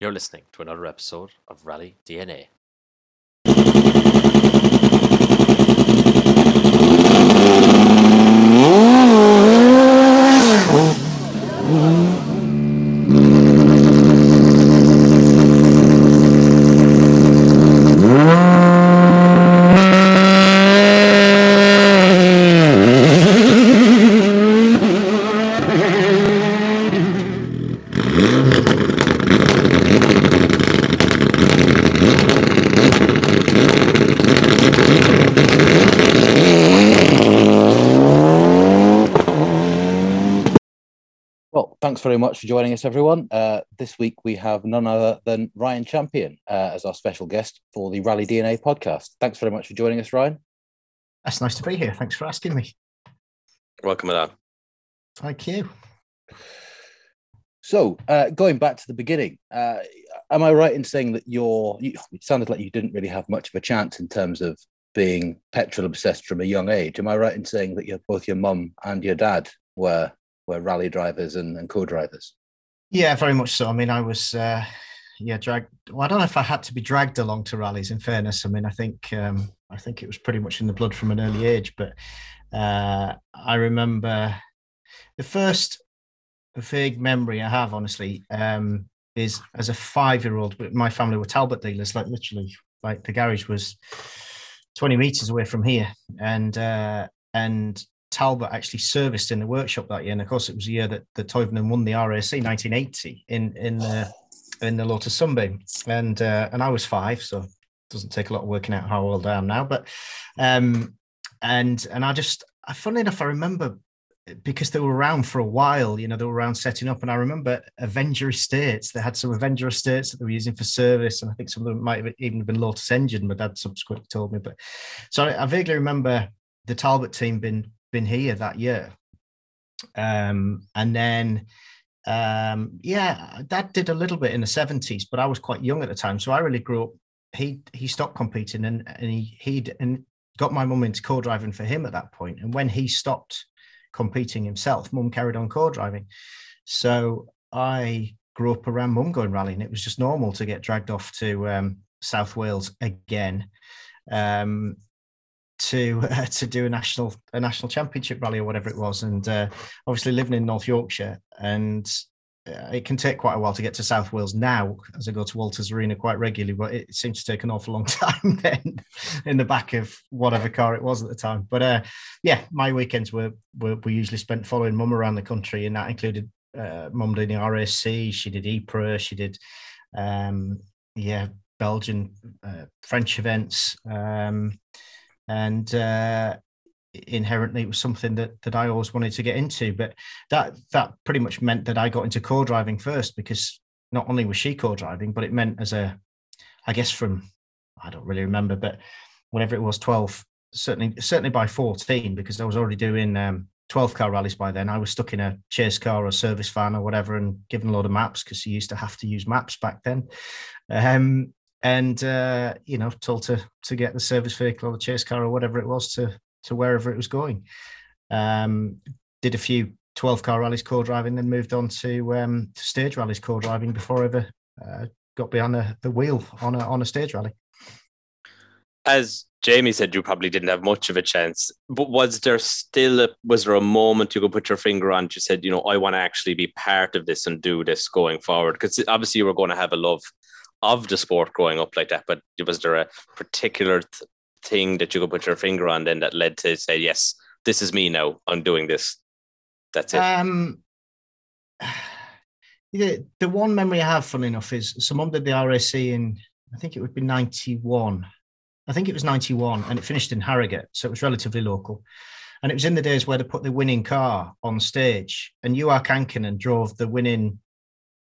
You're listening to another episode of Rally DNA. Well, thanks very much for joining us, everyone. Uh, this week we have none other than Ryan Champion uh, as our special guest for the Rally DNA podcast. Thanks very much for joining us, Ryan. That's nice to be here. Thanks for asking me. Welcome along. Thank you. So, uh, going back to the beginning, uh, am I right in saying that you're? You, it sounded like you didn't really have much of a chance in terms of being petrol obsessed from a young age. Am I right in saying that you both your mum and your dad were were rally drivers and, and co-drivers? Yeah, very much so. I mean, I was, uh, yeah, dragged. Well, I don't know if I had to be dragged along to rallies. In fairness, I mean, I think um, I think it was pretty much in the blood from an early age. But uh, I remember the first vague memory I have, honestly, um, is as a five-year-old. My family were Talbot dealers, like literally, like the garage was twenty meters away from here, and uh, and Talbot actually serviced in the workshop that year, and of course, it was the year that the Toivonen won the RAC 1980 in in the in the Lotus Sunbeam, and uh, and I was five, so it doesn't take a lot of working out how old I am now, but um, and and I just, funnily enough, I remember because they were around for a while, you know, they were around setting up, and I remember Avenger Estates. They had some Avenger Estates that they were using for service, and I think some of them might have even been Lotus Engine. My dad subsequently told me, but so I, I vaguely remember the Talbot team being been here that year. Um, and then, um, yeah, dad did a little bit in the 70s, but I was quite young at the time. So I really grew up. He he stopped competing and, and he he'd and got my mum into co-driving for him at that point. And when he stopped competing himself, mum carried on co-driving. So I grew up around mum going rallying. It was just normal to get dragged off to um, South Wales again. Um, to uh, to do a national a national championship rally or whatever it was, and uh, obviously living in North Yorkshire, and uh, it can take quite a while to get to South Wales now, as I go to Walters Arena quite regularly. But it seems to take an awful long time then, in the back of whatever car it was at the time. But uh, yeah, my weekends were, were were usually spent following mum around the country, and that included uh, mum doing the RSC, She did Ypres. She did um, yeah Belgian uh, French events. Um, and uh, inherently it was something that that I always wanted to get into. But that that pretty much meant that I got into co-driving first because not only was she co-driving, but it meant as a, I guess from I don't really remember, but whatever it was, twelve certainly certainly by fourteen because I was already doing. Um, 12 car rallies by then. I was stuck in a chase car or service van or whatever and given a lot of maps because you used to have to use maps back then. Um, and uh, you know told to to get the service vehicle or the chase car or whatever it was to to wherever it was going. Um, did a few 12 car rallies co-driving, then moved on to, um, to stage rallies co-driving before I ever uh, got behind the, wheel on a on a stage rally. As Jamie said, you probably didn't have much of a chance. But was there still a, was there a moment you could put your finger on? You said, you know, I want to actually be part of this and do this going forward because obviously you were going to have a love of the sport growing up like that. But was there a particular th- thing that you could put your finger on then that led to say, yes, this is me now. I'm doing this. That's it. Um, the, the one memory I have, funny enough, is someone did the RAC in, I think it would be 91. I think it was 91 and it finished in Harrogate. So it was relatively local. And it was in the days where they put the winning car on stage and Juha Kankkunen drove the winning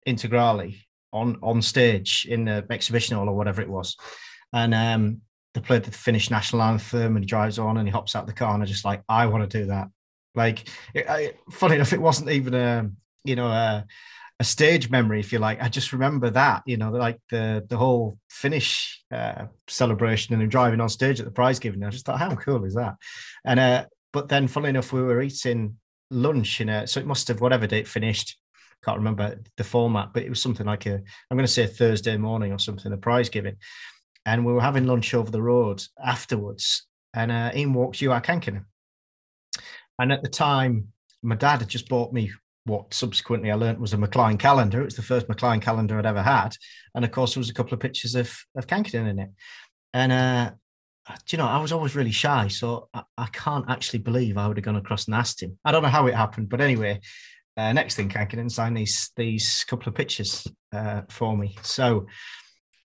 Integrale on on stage in the exhibition hall or whatever it was, and um, they played the Finnish national anthem, and he drives on and he hops out the car, and I'm just like, I want to do that. Like, it, I, funny enough, it wasn't even a you know a, a stage memory, if you like. I just remember that, you know, like the the whole Finnish uh, celebration and him driving on stage at the prize giving. I just thought, how cool is that? And uh, but then, funny enough, we were eating lunch in a so it must have whatever date finished can't remember the format, but it was something like a I'm going to say Thursday morning or something, a prize giving, and we were having lunch over the road afterwards, and uh, in walks Juha Kankkunen, and at the time, my dad had just bought me what subsequently I learned was a McKlein calendar. It was the first McKlein calendar I'd ever had, and of course there was a couple of pictures of of Kankkunen in it. And uh, you know, I was always really shy, so I, I, can't actually believe I would have gone across and asked him. I don't know how it happened, but anyway, uh, next thing Kankkunen signed these these couple of pictures uh, for me. So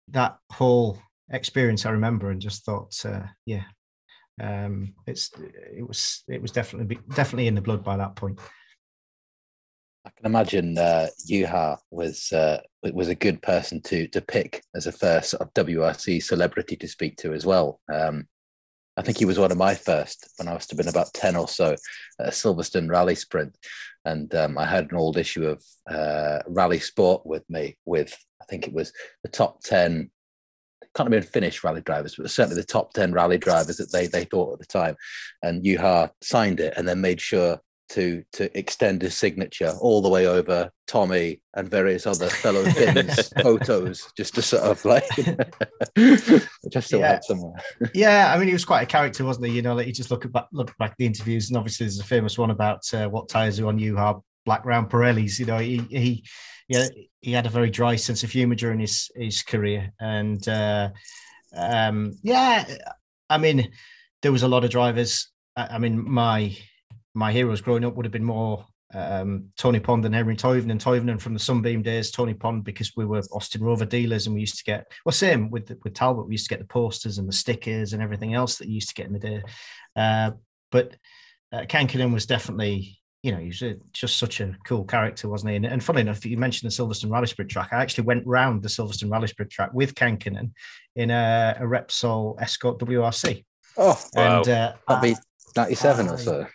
that whole experience I remember and just thought, uh, yeah, um, it's it was it was definitely definitely in the blood by that point. I can imagine uh, Juha was uh, was a good person to to pick as a first sort of WRC celebrity to speak to as well. Um, I think he was one of my first when I must have been about ten or so at Silverstone Rally Sprint, and um, I had an old issue of uh, Rally Sport with me with I think it was the top ten. Can't have been Finnish rally drivers, but certainly the top ten rally drivers that they they thought at the time. And Juha signed it and then made sure to to extend his signature all the way over Tommy and various other fellow Finns photos, just to sort of like just still yeah. somewhere. yeah, I mean, he was quite a character, wasn't he? You know, like you just look at back, look back the interviews, and obviously there's a famous one about uh, what tires are on you, how black round Pirellis. You know, he he yeah he had a very dry sense of humour during his his career, and uh, um, yeah, I mean, there was a lot of drivers. I, I mean, my my heroes growing up would have been more um, Tony Pond and Henri Toivonen, And Toivonen from the Sunbeam days, Tony Pond because we were Austin Rover dealers and we used to get well same with with Talbot we used to get the posters and the stickers and everything else that you used to get in the day. Uh, but uh, Kankkunen was definitely you know he was a, just such a cool character, wasn't he? And, and funny enough, you mentioned the Silverstone Rally Sprint track. I actually went round the Silverstone Rally Sprint track with Kankkunen in a, a Repsol Escort WRC. Oh, wow. and uh, that'd be ninety-seven or so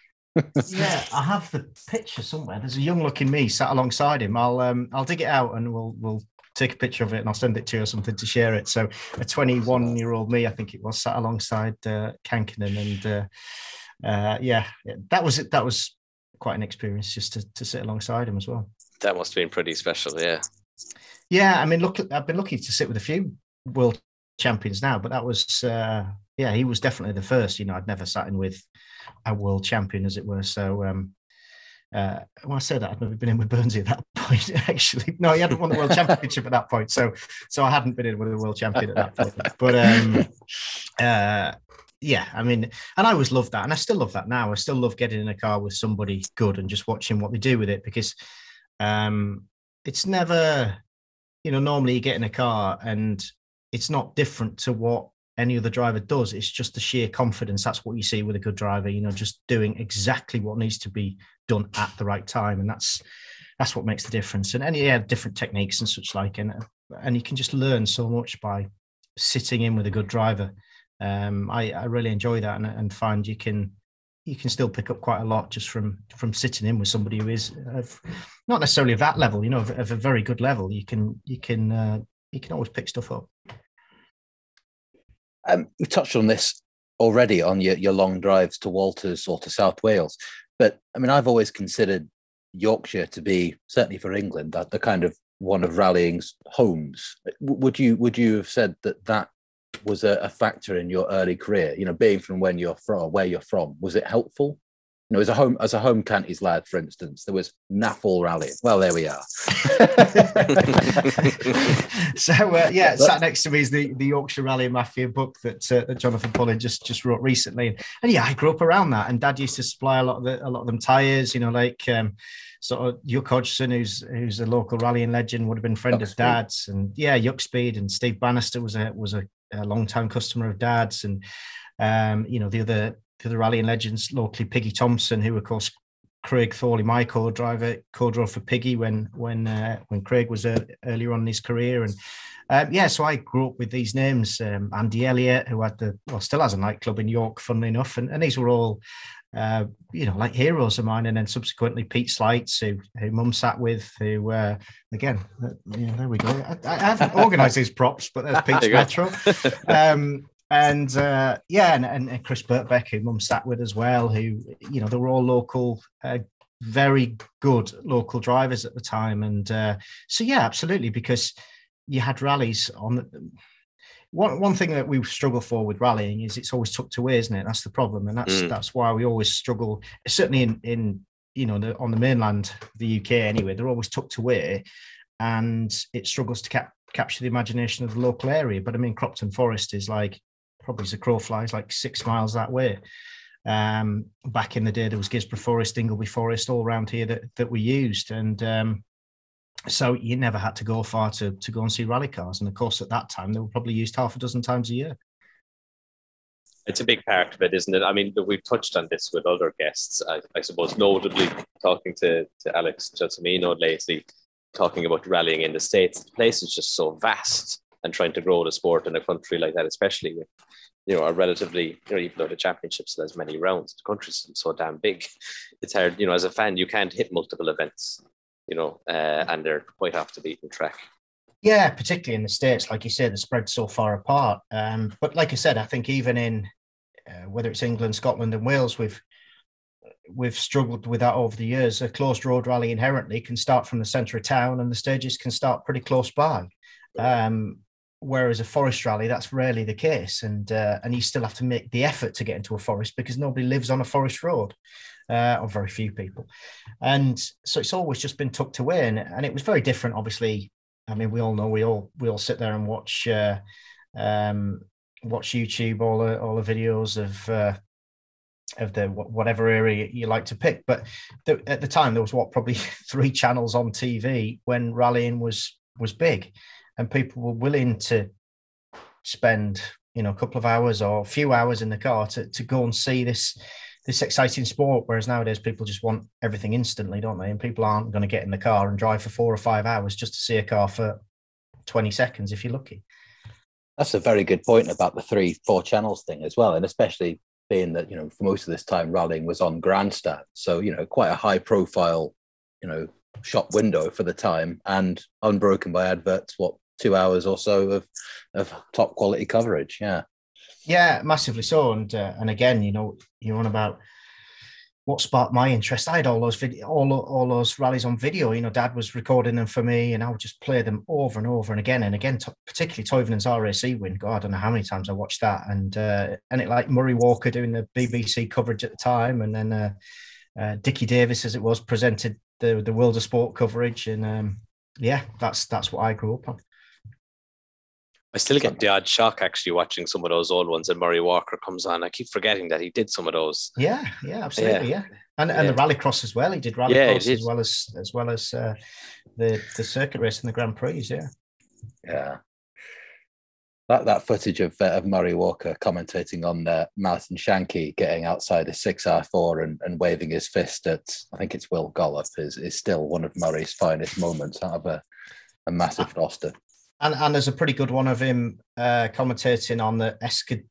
yeah, I have the picture somewhere. There's a young looking me sat alongside him. I'll um I'll dig it out and we'll we'll take a picture of it and I'll send it to you or something to share it. So a 21 year old me, I think it was, sat alongside uh, Kankkunen and uh, uh, yeah, that was it. That was quite an experience just to to sit alongside him as well. That must have been pretty special, yeah. Yeah, I mean, look, I've been lucky to sit with a few world champions now, but that was uh, yeah, he was definitely the first. You know, I'd never sat in with a world champion, as it were. So um, uh, when I said that, I'd never been in with Burnsy at that point. Actually, no, he hadn't won the world championship at that point, so so I hadn't been in with a world champion at that point. But um, uh, yeah, I mean, and I always loved that, and I still love that now. I still love getting in a car with somebody good and just watching what they do with it because um, it's never, you know, normally you get in a car and it's not different to what any other driver does. It's just the sheer confidence. That's what you see with a good driver, you know, just doing exactly what needs to be done at the right time. And that's that's what makes the difference. And any yeah, different techniques and such like. And and you can just learn so much by sitting in with a good driver. Um, I, I really enjoy that and, and find you can you can still pick up quite a lot just from from sitting in with somebody who is of, not necessarily of that level, you know, of, of a very good level. You can you can uh, you can always pick stuff up. Um, we touched on this already on your, your long drives to Walters or to South Wales, but I mean, I've always considered Yorkshire to be certainly for England that the kind of one of rallying's homes. Would you would you have said that that was a, a factor in your early career? You know, being from when you're from, where you're from, was it helpful? Know, as a home as a home counties lad, for instance, there was Naffle Rally. Well, there we are. so uh, yeah, sat next to me is the, the Yorkshire Rally Mafia book that, uh, that Jonathan Pullen just just wrote recently, and yeah, I grew up around that, and Dad used to supply a lot of the, a lot of them tires, you know, like. Um, sort of Yuck Hodgson, who's who's a local rallying legend, would have been friend Yuck of Speed. Dad's, and yeah, Yuck Speed and Steve Bannister was a was a, a long time customer of Dad's, and um, you know the other to the rallying legends locally, Piggy Thompson, who of course Craig Thorley, my co-driver, co-drove for Piggy when when uh, when Craig was uh, earlier on in his career, and um, yeah, so I grew up with these names. Um, Andy Elliott, who had the well, still has a nightclub in York, funnily enough, and, and these were all. Uh, you know, like heroes of mine, and then subsequently Pete Slights, who who Mum sat with, who uh, again, uh, yeah, there we go. I, I haven't organised these props, but there's Pete's Metro. Um, and uh, yeah, and, and Chris Birkbeck, who Mum sat with as well, who you know they were all local uh, very good local drivers at the time, and uh, so yeah, absolutely, because you had rallies on. The, one one thing that we struggle for with rallying is it's always tucked away, isn't it? That's the problem, and that's mm. that's why we always struggle. Certainly in in you know the, on the mainland, the UK anyway, they're always tucked away, and it struggles to cap- capture the imagination of the local area. But I mean, Cropton Forest is like probably as a crow flies, like six miles that way. Um, back in the day, there was Guisborough Forest, Ingleby Forest, all around here that that we used, and um, so you never had to go far to to go and see rally cars. And of course, at that time, they were probably used half a dozen times a year. It's a big part of it, isn't it? I mean, we've touched on this with other guests. I, I suppose, notably talking to, to Alex Gelsomino lately, talking about rallying in the States. The place is just so vast and trying to grow the sport in a country like that, especially with, you know, a relatively, you know, even though the championships there's many rounds, the country's so damn big. It's hard, you know, as a fan, you can't hit multiple events you know, uh, and they're quite off the beaten track. Yeah, particularly in the states, like you said, the spread so far apart. Um, but like I said, I think even in uh, whether it's England, Scotland, and Wales, we've we've struggled with that over the years. A closed road rally inherently can start from the centre of town, and the stages can start pretty close by. Um, whereas a forest rally, that's rarely the case, and uh, and you still have to make the effort to get into a forest because nobody lives on a forest road uh, or very few people. And so it's always just been tucked away. And, and it was very different, obviously. I mean, we all know we all we all sit there and watch uh, um, watch YouTube, all the all the videos of uh, of the whatever area you like to pick. But the, at the time, there was what probably three channels on TV when rallying was was big, and people were willing to spend you know a couple of hours or a few hours in the car to, to go and see this this exciting sport. Whereas nowadays people just want everything instantly, don't they? And people aren't going to get in the car and drive for four or five hours just to see a car for 20 seconds if you're lucky. That's a very good point about the three, four channels thing as well. And especially being that, you know, for most of this time rallying was on grandstand. So, you know, quite a high profile, you know, shop window for the time and unbroken by adverts, what, two hours or so of, of top quality coverage. Yeah. Yeah, massively so. And uh, and again, you know, you're on about what sparked my interest. I had all those video, all all those rallies on video. You know, Dad was recording them for me, and I would just play them over and over and again and again. particularly Toivonen's RAC win. God, I don't know how many times I watched that. And uh, and it like Murray Walker doing the BBC coverage at the time, and then uh, uh, Dickie Davies, as it was, presented the the World of Sport coverage. And um, yeah, that's that's what I grew up on. I still get the odd shock actually watching some of those old ones and Murray Walker comes on. I keep forgetting that he did some of those. Yeah, yeah, absolutely, yeah. yeah. And and the rallycross as well. He did rallycross yeah, as well as as well as uh, the the circuit race and the Grand Prix, yeah. Yeah. That, that footage of, uh, of Murray Walker commentating on uh, Martin Schanche getting outside a 6R4 and, and waving his fist at, I think it's Will Gollop, is, is still one of Murray's finest moments out of a, a massive roster. And, and there's a pretty good one of him uh, commentating on the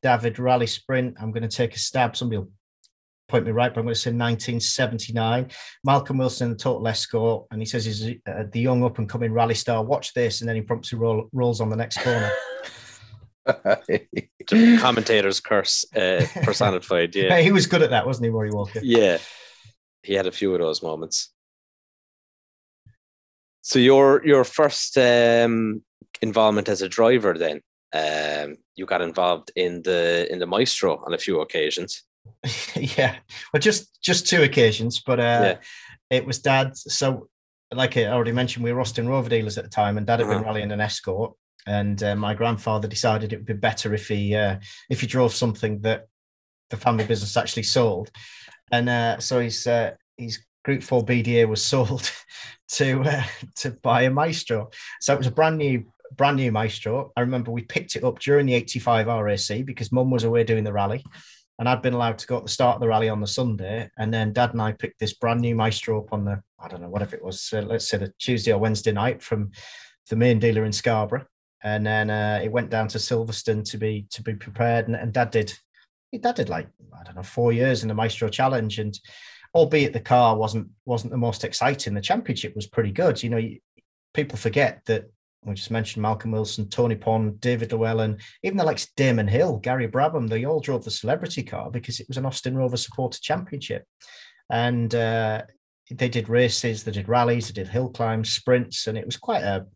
David Rally Sprint. I'm going to take a stab. Somebody will point me right, but I'm going to say 1979. Malcolm Wilson the Total Escort, and he says he's uh, the young up and coming rally star. Watch this, and then he promptly roll, rolls on the next corner. commentator's curse uh, personified. Yeah, he was good at that, wasn't he, Murray Walker? Yeah, he had a few of those moments. So your your first um, involvement as a driver then um, you got involved in the in the maestro on a few occasions yeah well just just two occasions but uh, yeah. it was dad so like i already mentioned we were austin rover dealers at the time and dad had uh-huh. been rallying an escort and uh, my grandfather decided it would be better if he uh, if he drove something that the family business actually sold and uh, so his uh, his group 4 bda was sold to uh, to buy a maestro so it was a brand new brand new Maestro. I remember we picked it up during the 85 RAC because mum was away doing the rally and I'd been allowed to go at the start of the rally on the Sunday. And then dad and I picked this brand new Maestro up on the, I don't know, whatever it was, uh, let's say the Tuesday or Wednesday night from the main dealer in Scarborough. And then uh, it went down to Silverstone to be to be prepared. And, and dad did, dad did like, I don't know, four years in the Maestro Challenge. And albeit the car wasn't wasn't the most exciting, the championship was pretty good. You know, people forget that we just mentioned Malcolm Wilson, Tony Pond, David Llewellyn, even the likes Damon Hill, Gary Brabham, they all drove the celebrity car because it was an Austin Rover supporter championship. And uh, they did races, they did rallies, they did hill climbs, sprints, and it was quite a,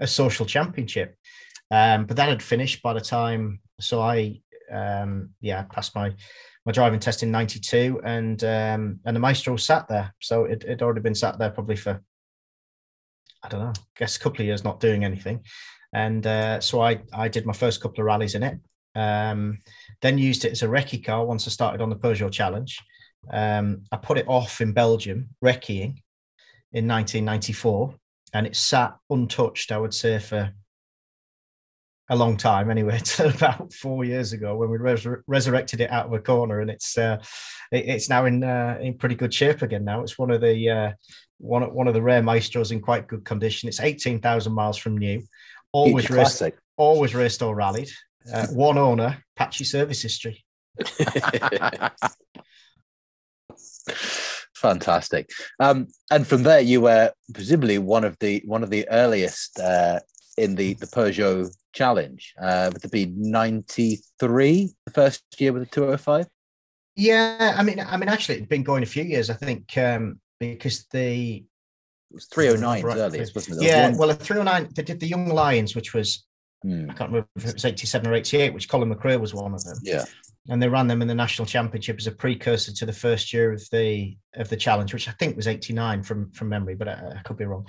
a social championship. Um, but that had finished by the time, so I um, yeah passed my my driving test in '92, and um, and the Maestro sat there, so it had already been sat there probably for I don't know, I guess a couple of years not doing anything, and uh, so I I did my first couple of rallies in it. Um, then used it as a recce car once I started on the Peugeot Challenge. Um, I put it off in Belgium, recceing in 1994, and it sat untouched, I would say, for a long time anyway, until about four years ago when we res- resurrected it out of a corner, and it's uh, it, it's now in uh, in pretty good shape again. Now it's one of the uh, one one of the rare maestros in quite good condition. It's eighteen thousand miles from new, always raced, always raced or rallied. Uh, one owner, patchy service history. Fantastic. Um, and from there, you were presumably one of the one of the earliest uh, in the the Peugeot Challenge. Uh, would it be ninety three, the first year with the two hundred five. Yeah, I mean, I mean, actually, it's been going a few years. I think um, because the it was 309 right. earliest, wasn't it? Yeah, well, a 309, they did the Young Lions, which was, hmm. I can't remember if it was 87 or 88, which Colin McRae was one of them. Yeah and they ran them in the national championship as a precursor to the first year of the of the challenge, which I think was eighty nine from from memory, but I, I, could be wrong.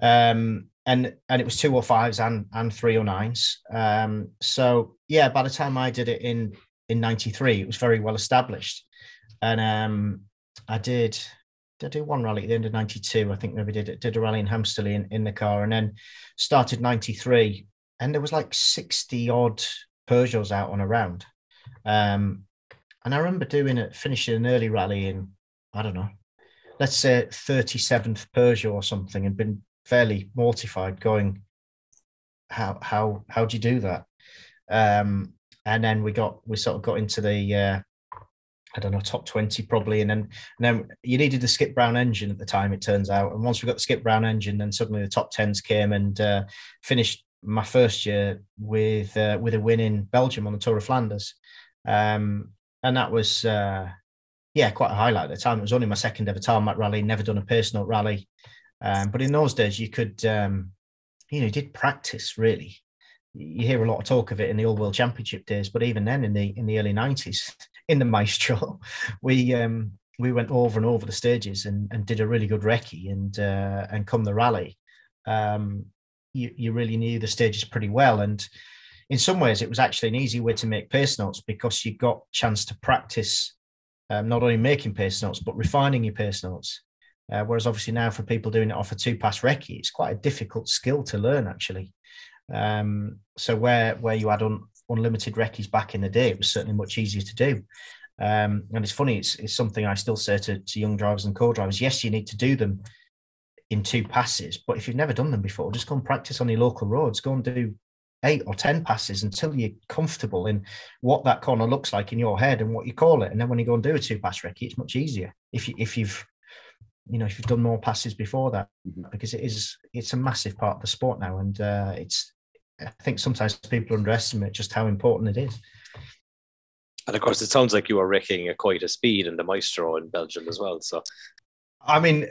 Um, and and it was two or fives and and three or nines. Um, so yeah, by the time I did it in in ninety three, it was very well established, and um, I did. I do one rally at the end of 92? I think maybe did did a rally in Hamsterley in, in the car and then started 93. And there was like 60 odd Peugeots out on a round. Um, and I remember doing it, finishing an early rally in, I don't know, let's say 37th Peugeot or something, and been fairly mortified, going, how how how do you do that? Um, and then we got we sort of got into the uh, I don't know top 20 probably, and then and then you needed the Skip Brown engine at the time. It turns out, and once we got the Skip Brown engine, then suddenly the top tens came and uh, finished my first year with uh, with a win in Belgium on the Tour of Flanders. Um, and that was, uh, yeah, quite a highlight at the time. It was only my second ever tarmac rally, never done a personal rally. Um, but in those days, you could, um, you know, you did practice really. You hear a lot of talk of it in the All World Championship days, but even then, in the in the early nineties, in the Maestro, we um, we went over and over the stages and, and did a really good recce and uh, and come the rally. Um, you, you really knew the stages pretty well and in some ways it was actually an easy way to make pace notes because you got chance to practice um, not only making pace notes but refining your pace notes uh, whereas obviously now for people doing it off a two pass recce it's quite a difficult skill to learn actually um, so where where you had un, unlimited recce's back in the day it was certainly much easier to do um, and it's funny it's, it's something i still say to, to young drivers and co-drivers yes you need to do them in two passes but if you've never done them before just go and practice on your local roads go and do eight or 10 passes until you're comfortable in what that corner looks like in your head and what you call it. And then when you go and do a two pass recce, it's much easier if you, if you've, you know, if you've done more passes before that, mm-hmm. because it is, it's a massive part of the sport now. And uh, it's, I think sometimes people underestimate just how important it is. And of course, it sounds like you were recceing at quite a speed in the Maestro in Belgium as well. So, I mean,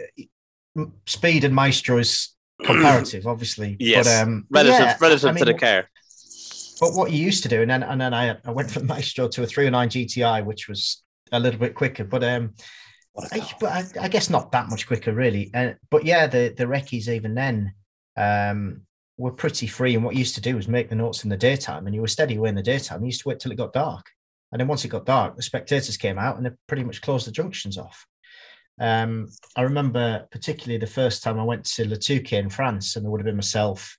speed and Maestro is comparative, obviously. Yes, but, um, relative, yeah, relative I mean, to the car. But what you used to do, and then and then I, I went from Maestro to a 309 GTI, which was a little bit quicker, but um, I, but I, I, guess not that much quicker, really. Uh, but yeah, the the recce's even then um, were pretty free. And what you used to do was make the notes in the daytime, and you were steady away in the daytime. You used to wait till it got dark, and then once it got dark, the spectators came out and they pretty much closed the junctions off. Um, I remember particularly the first time I went to Le Touquet in France, and there would have been myself,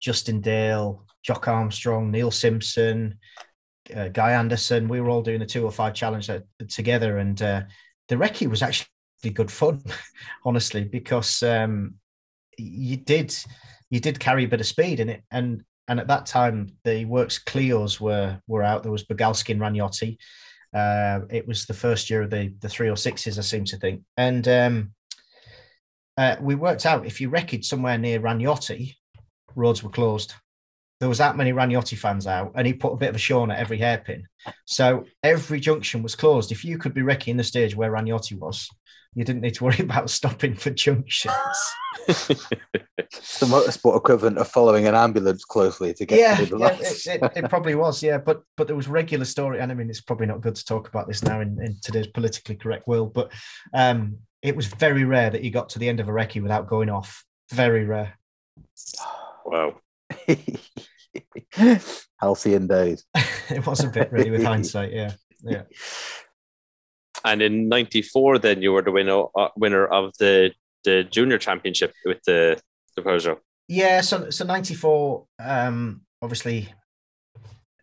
Justin Dale, Jock Armstrong, Neil Simpson, uh, Guy Anderson. We were all doing the 205 challenge together, and uh, the recce was actually good fun, honestly, because um, you did you did carry a bit of speed in it, and and at that time the works Clios were were out. There was Bugalski and Ragnotti. Uh, it was the first year of the the 306s, I seem to think. And um, uh, we worked out if you recced somewhere near Ragnotti, roads were closed. there was that many Ragnotti fans out, and he put a bit of a show on at every hairpin. So every junction was closed. If you could be recceing the stage where Ragnotti was, you didn't need to worry about stopping for junctions. it's the motorsport equivalent of following an ambulance closely to get yeah, to the yeah lights. it, it, it probably was, yeah. But but there was regular story, and I mean, it's probably not good to talk about this now in, in today's politically correct world, but um, it was very rare that you got to the end of a recce without going off. Very rare. Wow. Halcyon days. it was a bit really with hindsight, yeah, yeah. And in '94, then you were the winner uh, winner of the the junior championship with the the Peugeot. Yeah, so so '94, um, obviously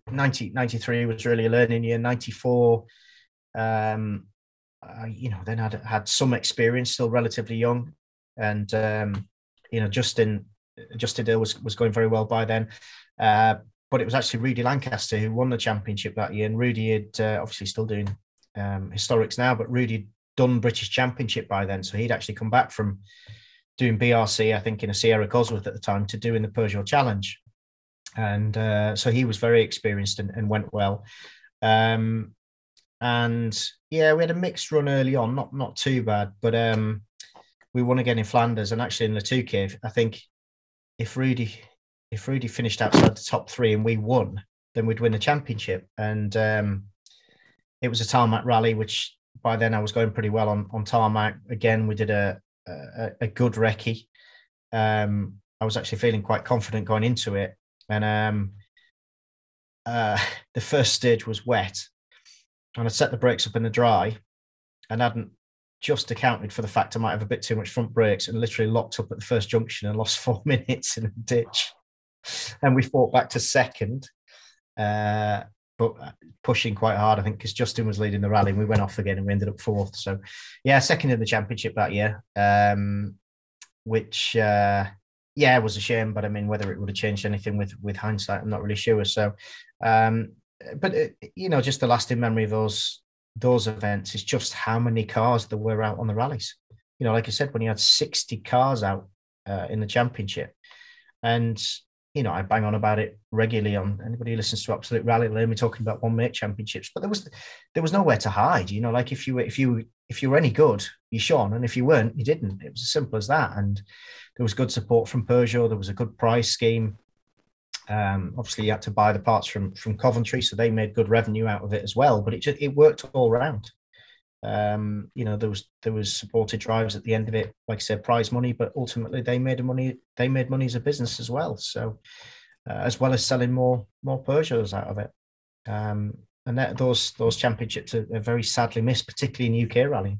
90, 93 was really a learning year. 94, um, you know, then had had some experience, still relatively young, and um, you know, Justin Justin Dill was was going very well by then. Uh, but it was actually Rudy Lancaster who won the championship that year, and Rudy had uh, obviously still doing um, historics now, but Rudy done British Championship by then, so he'd actually come back from doing BRC, I think, in a Sierra Cosworth at the time to doing the Peugeot Challenge, and uh, so he was very experienced and, and went well. Um, and yeah, we had a mixed run early on, not not too bad, but um, we won again in Flanders and actually in Touquet. I think if Rudy if Rudy finished outside the top three and we won, then we'd win the championship. And um, it was a tarmac rally, which by then I was going pretty well on on tarmac. Again, we did a a, a good recce. Um, I was actually feeling quite confident going into it, and um, uh, the first stage was wet, and I set the brakes up in the dry, and hadn't just accounted for the fact I might have a bit too much front brakes, and literally locked up at the first junction and lost four minutes in a ditch. And we fought back to second, uh, but pushing quite hard, I think, because Justin was leading the rally and we went off again and we ended up fourth. So, yeah, second in the championship that year, um, which, uh, yeah, was a shame. But I mean, whether it would have changed anything with with hindsight, I'm not really sure. So, um, but it, you know, just the lasting memory of those those events is just how many cars there were out on the rallies. You know, like I said, when you had 60 cars out uh, in the championship, and you know, I bang on about it regularly on anybody who listens to Absolute Rally. Learn me talking about one make championships, but there was there was nowhere to hide. You know, like if you if you if you were any good, you shone, and if you weren't, you didn't. It was as simple as that. And there was good support from Peugeot. There was a good price scheme. Um, obviously, you had to buy the parts from from Coventry, so they made good revenue out of it as well. But it just it worked all around. Um, you know, there was there was supported drives at the end of it, like I said, prize money, but ultimately they made money. They made money as a business as well. So, uh, as well as selling more more Peugeots out of it. Um, and that, those those championships are, are very sadly missed, particularly in UK rally.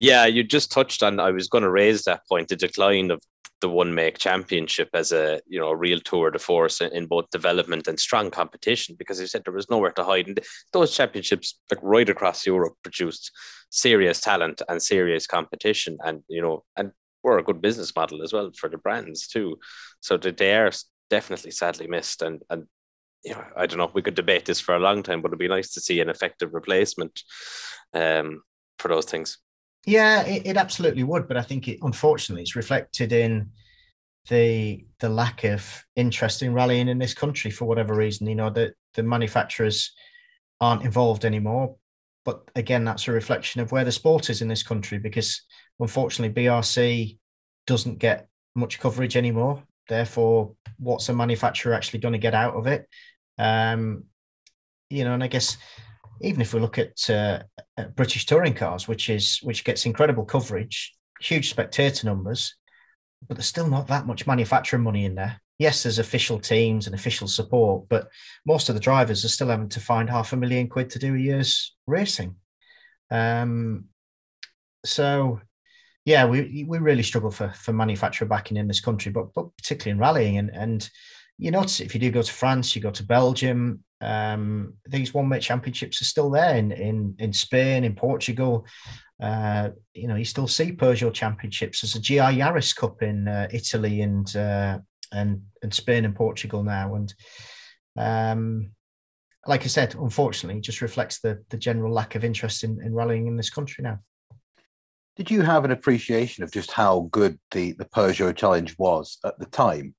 Yeah, you just touched on. I was going to raise that point: the decline of the one make championship as a you know a real tour de force in both development and strong competition because you said there was nowhere to hide and those championships like right across Europe produced serious talent and serious competition and you know and were a good business model as well for the brands too so they are definitely sadly missed and and you know I don't know we could debate this for a long time but it'd be nice to see an effective replacement um for those things yeah, it, it, absolutely would, but I think it unfortunately it's reflected in the the lack of interest in rallying in this country for whatever reason. You know, that the manufacturers aren't involved anymore. But again, that's a reflection of where the sport is in this country because unfortunately BRC doesn't get much coverage anymore. Therefore, what's a manufacturer actually going to get out of it? Um, you know, and I guess even if we look at, uh, at British touring cars, which is which gets incredible coverage, huge spectator numbers, but there's still not that much manufacturing money in there. Yes, there's official teams and official support, but most of the drivers are still having to find half a million quid to do a year's racing. Um, so, yeah, we we really struggle for for manufacturer backing in this country, but but particularly in rallying. And and you notice if you do go to France, you go to Belgium, um, these one make championships are still there in in in Spain, in Portugal. Uh, you know, you still see Peugeot championships. There's a GR Yaris Cup in uh, Italy and uh, and and Spain and Portugal now. And um, like I said, unfortunately, just reflects the the general lack of interest in, in rallying in this country now. Did you have an appreciation of just how good the the Peugeot Challenge was at the time?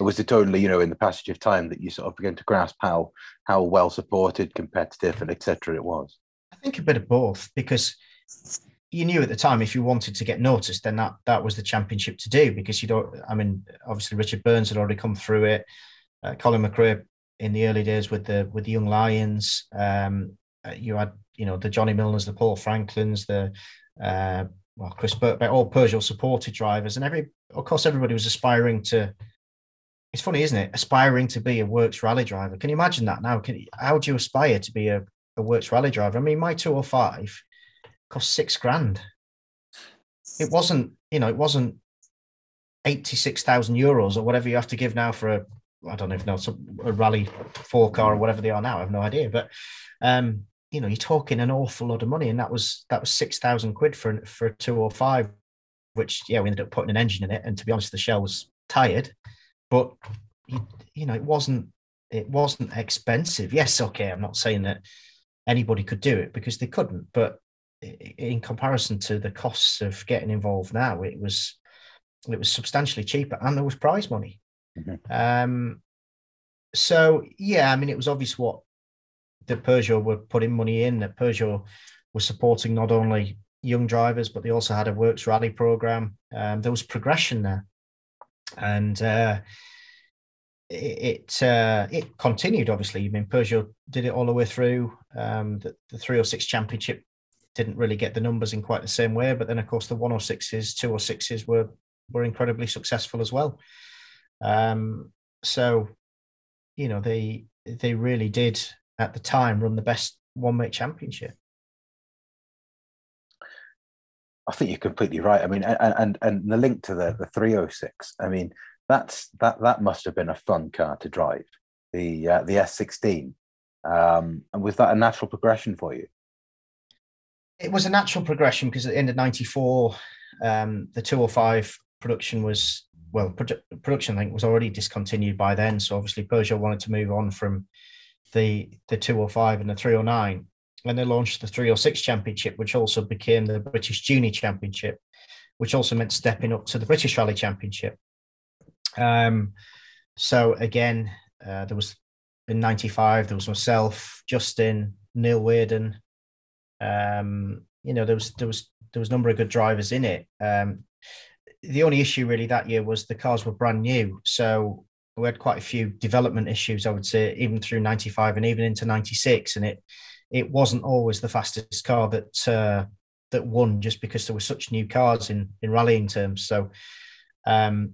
Was it totally, you know, in the passage of time that you sort of began to grasp how how well supported, competitive, and etc. it was? I think a bit of both because you knew at the time if you wanted to get noticed, then that that was the championship to do because you don't. I mean, obviously Richard Burns had already come through it. Uh, Colin McRae in the early days with the with the Young Lions. Um, uh, you had you know the Johnny Milners, the Paul Franklins, the uh, well Chris Birkbeck, all Peugeot supported drivers, and every of course everybody was aspiring to. It's funny, isn't it? Aspiring to be a works rally driver. Can you imagine that now? Can how do you aspire to be a, a works rally driver? I mean, my 205 cost six grand. It wasn't, you know, it wasn't 86,000 euros or whatever you have to give now for a, I don't know, some, a rally four car or whatever they are now. I have no idea. But, um, you know, you're talking an awful lot of money. And that was, that was 6,000 quid for, for a 205, which, yeah, we ended up putting an engine in it. And to be honest, the shell was tired, but, you, you know, it wasn't, it wasn't expensive. Yes, okay. I'm not saying that anybody could do it because they couldn't, but in comparison to the costs of getting involved now, it was it was substantially cheaper, and there was prize money. Mm-hmm. Um, so yeah, I mean, it was obvious what the Peugeot were putting money in. That Peugeot was supporting not only young drivers, but they also had a works rally program. Um, there was progression there, and uh, it it, uh, it continued. Obviously, I mean, Peugeot did it all the way through. Um, the, the 306 Championship didn't really get the numbers in quite the same way. But then, of course, the 106s, 206s were were incredibly successful as well. Um, so, you know, they they really did at the time run the best one make championship. I think you're completely right. I mean, and and, and the link to the the 306. I mean, that's that that must have been a fun car to drive. The uh, the S16. Um, and was that a natural progression for you? it was a natural progression because at the end of 94 um, the 205 production was well produ- production i think was already discontinued by then so obviously peugeot wanted to move on from the the 205 and the 309 and they launched the 306 championship which also became the british junior championship which also meant stepping up to the british rally championship um, so again uh, there was in 95 there was myself justin neil Wearden, um, you know, there was there was there was a number of good drivers in it. Um, the only issue really that year was the cars were brand new, so we had quite a few development issues. I would say even through '95 and even into '96, and it it wasn't always the fastest car that uh, that won just because there were such new cars in in rallying terms. So um,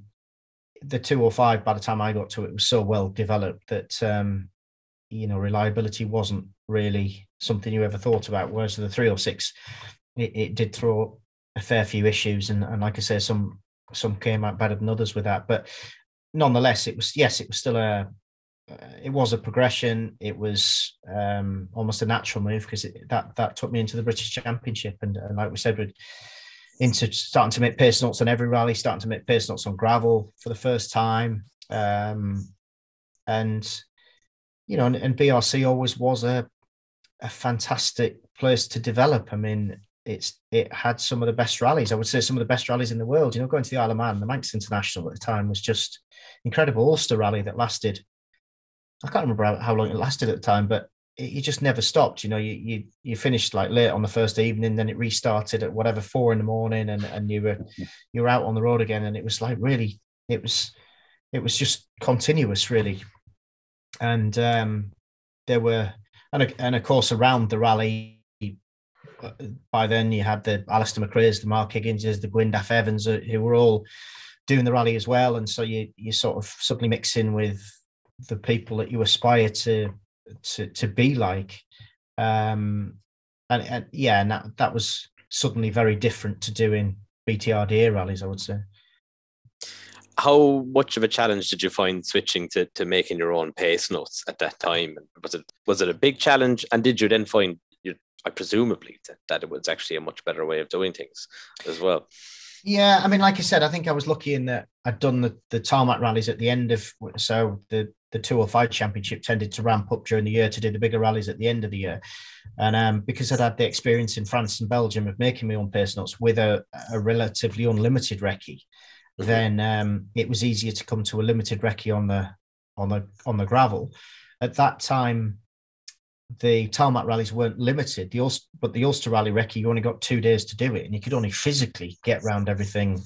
the 205 by the time I got to it was so well developed that um, you know reliability wasn't really something you ever thought about. Whereas the 306, it, it did throw a fair few issues, and, and like I say, some some came out better than others with that. But nonetheless, it was yes, it was still a it was a progression. It was um, almost a natural move because that that took me into the British Championship, and, and like we said, we into starting to make pace notes on every rally, starting to make pace notes on gravel for the first time, um, and you know, and, and BRC always was a a fantastic place to develop. I mean, it's it had some of the best rallies. I would say some of the best rallies in the world. You know, going to the Isle of Man, the Manx International at the time was just incredible. Ulster rally that lasted. I can't remember how, how long it lasted at the time, but it, you just never stopped. You know, you you you finished like late on the first evening, then it restarted at whatever four in the morning, and and you were you were out on the road again, and it was like really, it was it was just continuous, really and um, there were and, and of course around the rally uh, by then you had the Alister McRae's, the Mark Higginses, the Gwyndaf Evans, uh, who were all doing the rally as well. And so you you sort of suddenly mix in with the people that you aspire to to to be like. Um, and, and yeah, and that, that was suddenly very different to doing BTRDA rallies, I would say how much of a challenge did you find switching to, to making your own pace notes at that time? Was it was it a big challenge? And did you then find you I presumably that, that it was actually a much better way of doing things as well? Yeah, I mean, like I said, I think I was lucky in that I'd done the, the tarmac rallies at the end of so the the 205 championship tended to ramp up during the year to do the bigger rallies at the end of the year. And um, because I'd had the experience in France and Belgium of making my own pace notes with a, a relatively unlimited recce, mm-hmm. then um, it was easier to come to a limited recce on the on the on the gravel. At that time, the tarmac rallies weren't limited. The Ulster, but the Ulster Rally recce, you only got two days to do it, and you could only physically get around everything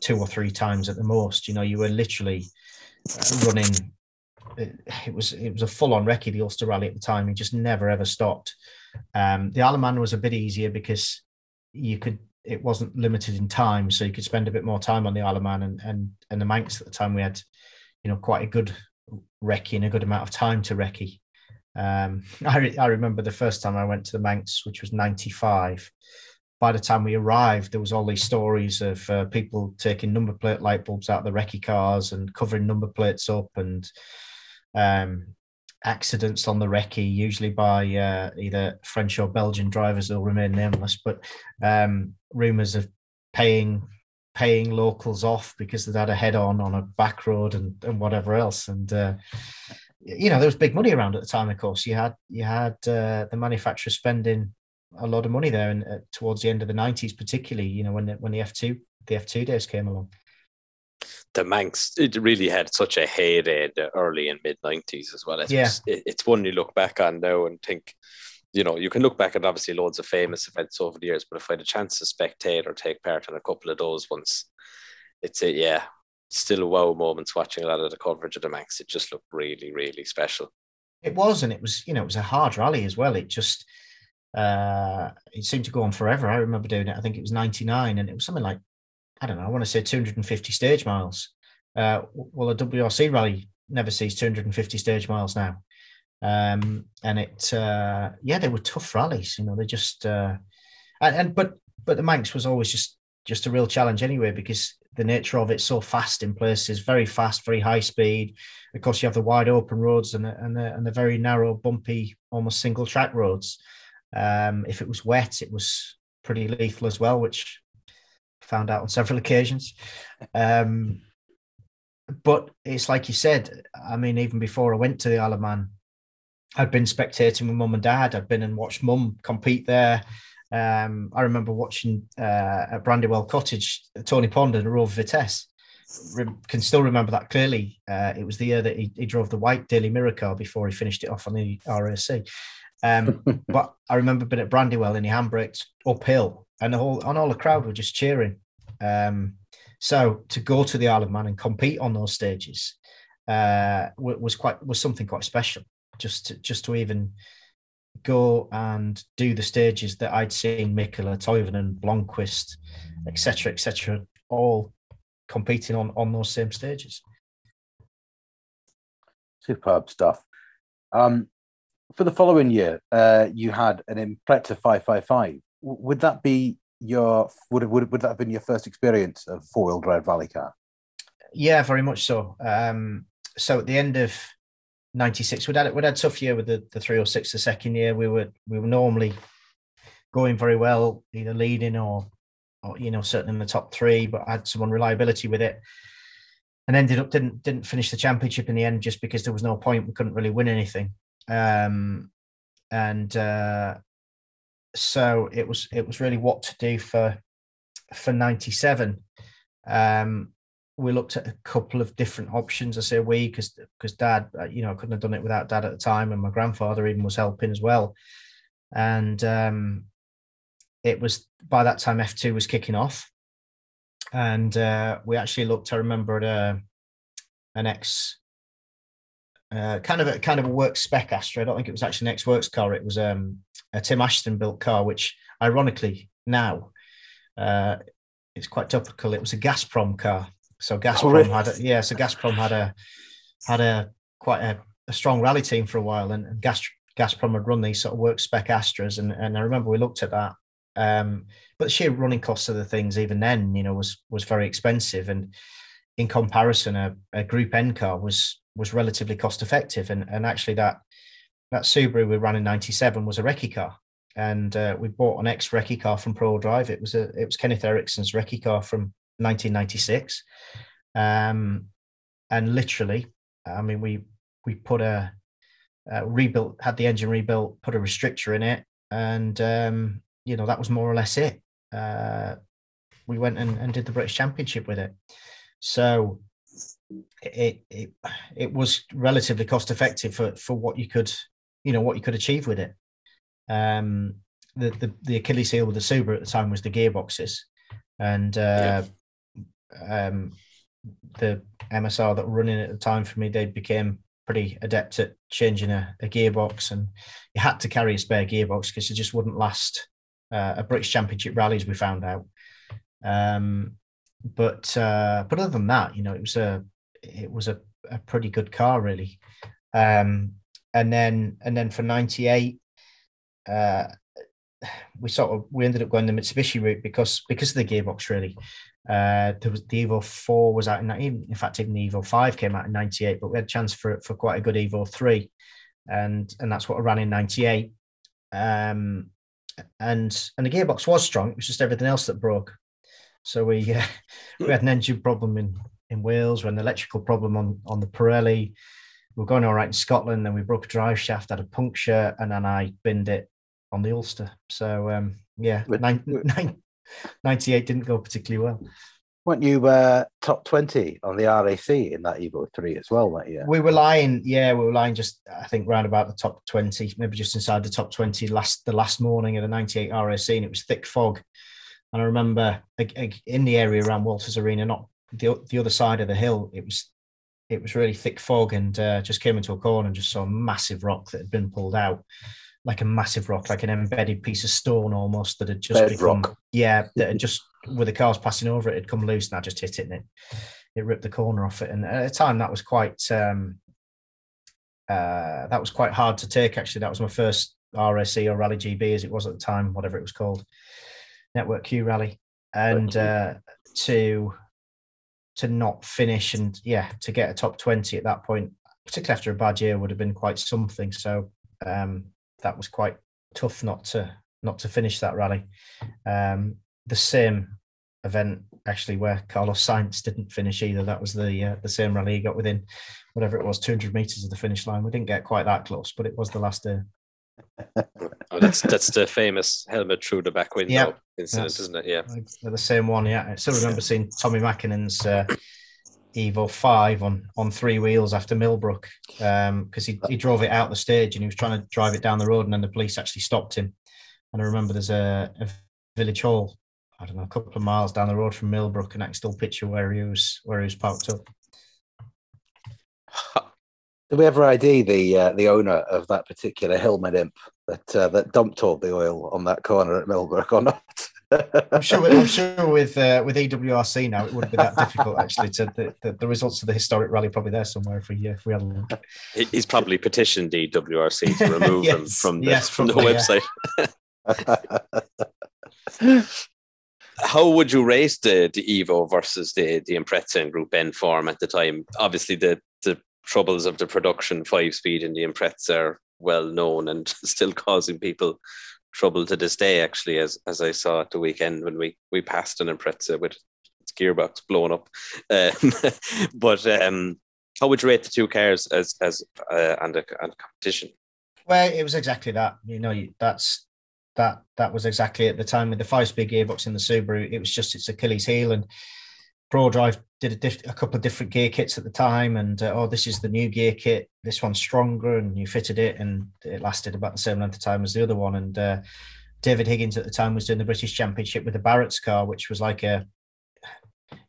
two or three times at the most. You know, you were literally uh, running. It, was it was a full on recce the Ulster Rally at the time. He just never ever stopped. Um, the Isle was a bit easier because you could it wasn't limited in time, so you could spend a bit more time on the Isle and and and the Manx at the time we had, you know, quite a good recce and a good amount of time to recce. Um, I, re- I remember the first time I went to the Manx, which was 95. By the time we arrived, there was all these stories of uh, people taking number plate light bulbs out of the recce cars and covering number plates up and um, accidents on the recce, usually by uh, either French or Belgian drivers who'll remain nameless, but um, rumours of paying paying locals off because they'd had a head on on a back road and, and whatever else. And uh, you know there was big money around at the time. Of course, you had you had uh, the manufacturer spending a lot of money there, and uh, towards the end of the nineties, particularly, you know when the, when the F two the F two days came along. The Manx, it really had such a heyday in the early and mid nineties as well. It yeah, it, it's one you look back on now and think, you know, you can look back at obviously loads of famous events over the years, but if I had a chance to spectate or take part in a couple of those ones, it's a yeah, still wow moments watching a lot of the coverage of the Manx. It just looked really, really special. It was, and it was, you know, it was a hard rally as well. It just, uh, it seemed to go on forever. I remember doing it. I think it was '99, and it was something like, I don't know, I want to say 250 stage miles. Uh, well, a WRC rally never sees 250 stage miles now. Um, and it, uh, yeah, they were tough rallies. You know, they just, uh, and, and but but the Manx was always just just a real challenge anyway because the nature of it so fast in places, very fast, very high speed. Of course, you have the wide open roads and the, and the, and the very narrow, bumpy, almost single track roads. Um, if it was wet, it was pretty lethal as well, which found out on several occasions. Um, but it's like you said. I mean, even before I went to the Isle of Man, I'd been spectating with mum and dad. I'd been and watched mum compete there. Um, I remember watching uh, at Brandywell Cottage, Tony Pond and Rover Vitesse. Re- can still remember that clearly. Uh, it was the year that he, he, drove the white Daily Mirror car before he finished it off on the RAC. Um, but I remember being at Brandywell and he handbraked uphill, and the whole and all the crowd were just cheering. Um, so to go to the Isle of Man and compete on those stages uh, was quite was something quite special. Just to, just to even go and do the stages that I'd seen Mikkola, Toivonen, Blomqvist, etc., etc., all competing on on those same stages. Superb stuff. Um, for the following year, uh, you had an Impreza 555. Would that be your would would would that have been your first experience of four wheel drive rally car? Yeah, very much so. Um, so at the end of 96. We'd had we'd had a tough year with the, the 306 the second year. We were we were normally going very well, either leading or or you know, certainly in the top three, but had some unreliability with it. And ended up didn't didn't finish the championship in the end just because there was no point. We couldn't really win anything. Um and uh so it was it was really what to do for for 97 um we looked at a couple of different options. I say we because because dad, uh, you know, I couldn't have done it without dad at the time, and my grandfather even was helping as well. And um, it was by that time F two was kicking off, and uh, we actually looked. I remember at a, uh, an X, uh, kind of a kind of a work spec Astra. I don't think it was actually an X Works car. It was um, a Tim Ashton built car, which ironically now uh, it's quite topical. It was a Gazprom car so Gazprom had a, yeah, so Gazprom had a had a quite a, a strong rally team for a while, and, and Gas, Gazprom had run these sort of work spec Astras, and, and I remember we looked at that. Um, but the sheer running costs of the things, even then, you know, was was very expensive, and in comparison, a, a Group N car was was relatively cost effective, and and actually that that Subaru we ran in '97 was a recce car, and uh, we bought an ex recce car from Prodrive. It was a it was Kenneth Eriksson's recce car from 1996. Um, and literally, I mean, we we put a, a, rebuilt, had the engine rebuilt, put a restrictor in it, and um, you know that was more or less it. Uh, we went and, and did the British Championship with it. So it it it was relatively cost effective for for what you could you know what you could achieve with it. Um, the the, the Achilles heel with the Subaru at the time was the gearboxes, and uh, yeah. um, the MSR that were running at the time for me, they became pretty adept at changing a, a gearbox, and you had to carry a spare gearbox because it just wouldn't last uh, a British Championship rallies. We found out. Um, but uh, but other than that, you know, it was a it was a, a pretty good car, really. Um, and then and then for '98, uh, we sort of we ended up going the Mitsubishi route because because of the gearbox, really. Uh, there was the Evo four was out in in fact even the Evo five came out in '98, but we had a chance for for quite a good Evo three, and and that's what I ran in '98. Um, and and the gearbox was strong. It was just everything else that broke. So we uh, we had an engine problem in in Wales, we had an electrical problem on on the Pirelli. We were going all right in Scotland, then we broke a drive shaft, had a puncture, and then I binned it on the Ulster. So um, yeah, nine, nine, 98 didn't go particularly well. Weren't you uh, top 20 on the RAC in that Evo 3 as well that year? We were lying, yeah, we were lying just, I think, round about the top 20, maybe just inside the top 20 last the last morning of the 98 RAC, and it was thick fog. And I remember in the area around Walters Arena, not the, the other side of the hill, it was it was really thick fog and uh, just came into a corner and just saw a massive rock that had been pulled out like a massive rock, like an embedded piece of stone almost that had just Bed become, rock. yeah, that had just with the cars passing over it had come loose and I just hit it and it it ripped the corner off it. And at the time that was quite um uh that was quite hard to take actually. That was my first RAC or Rally GB as it was at the time, whatever it was called, Network Q Rally, and uh, to to not finish and yeah to get a top twenty at that point, particularly after a bad year, would have been quite something. So um, that was quite tough not to not to finish that rally. Um, the same event actually where Carlos Sainz didn't finish either. That was the uh, the same rally he got within whatever it was, 200 meters of the finish line. We didn't get quite that close, but it was the last day. oh, that's that's the famous helmet through the back window yep. incident, isn't it? Yeah, the same one. Yeah, I still remember seeing Tommy Mäkinen's uh, Evo five on on three wheels after Millbrook because um, he he drove it out the stage and he was trying to drive it down the road and then the police actually stopped him. And I remember there's a, a village hall, I don't know, a couple of miles down the road from Millbrook, and I can still picture where he was where he was parked up. Did we ever ID the uh, the owner of that particular Hillman imp that uh, that dumped all the oil on that corner at Millbrook or not? I'm sure. With, I'm sure with uh, with EWRC now, it wouldn't be that difficult actually. To the, the, the, results of the historic rally probably there somewhere if we if we had a look. He's probably petitioned EWRC to remove yes, them from the yes, from probably, the website. How would you rate the, the Evo versus the the Impreza in Group N form at the time? Obviously, the the troubles of the production five speed in the Impreza are well known and still causing people trouble to this day, actually, as as I saw at the weekend when we we passed an Impreza with its gearbox blown up. Um, but um, how would you rate the two cars as as uh, and, a, and a competition? Well, it was exactly that. You know, that's that that was exactly at the time with the five speed gearbox in the Subaru. It was just its Achilles heel, and Prodrive did a, diff- a, couple of different gear kits at the time, and uh, oh, this is the new gear kit. This one's stronger, and you fitted it, and it lasted about the same length of time as the other one. And uh, David Higgins at the time was doing the British Championship with the Barrett's car, which was like a,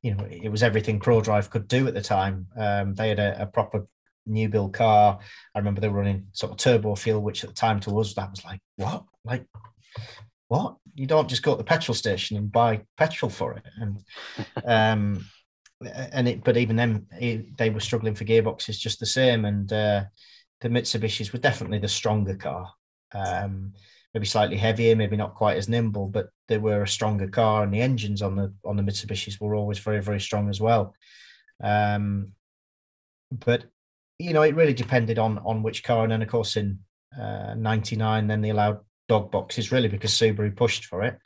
you know, it was everything Prodrive could do at the time. Um, they had a, a, proper new build car. I remember they were running sort of turbo fuel, which at the time to us that was like what, like what? You don't just go to the petrol station and buy petrol for it. And um, and it, but even then, it, they were struggling for gearboxes just the same. And uh, the Mitsubishis were definitely the stronger car. Um, maybe slightly heavier, maybe not quite as nimble, but they were a stronger car, and the engines on the on the Mitsubishis were always very very strong as well. Um, but you know, it really depended on on which car, and then of course in '99, uh, then they allowed dog boxes really because Subaru pushed for it.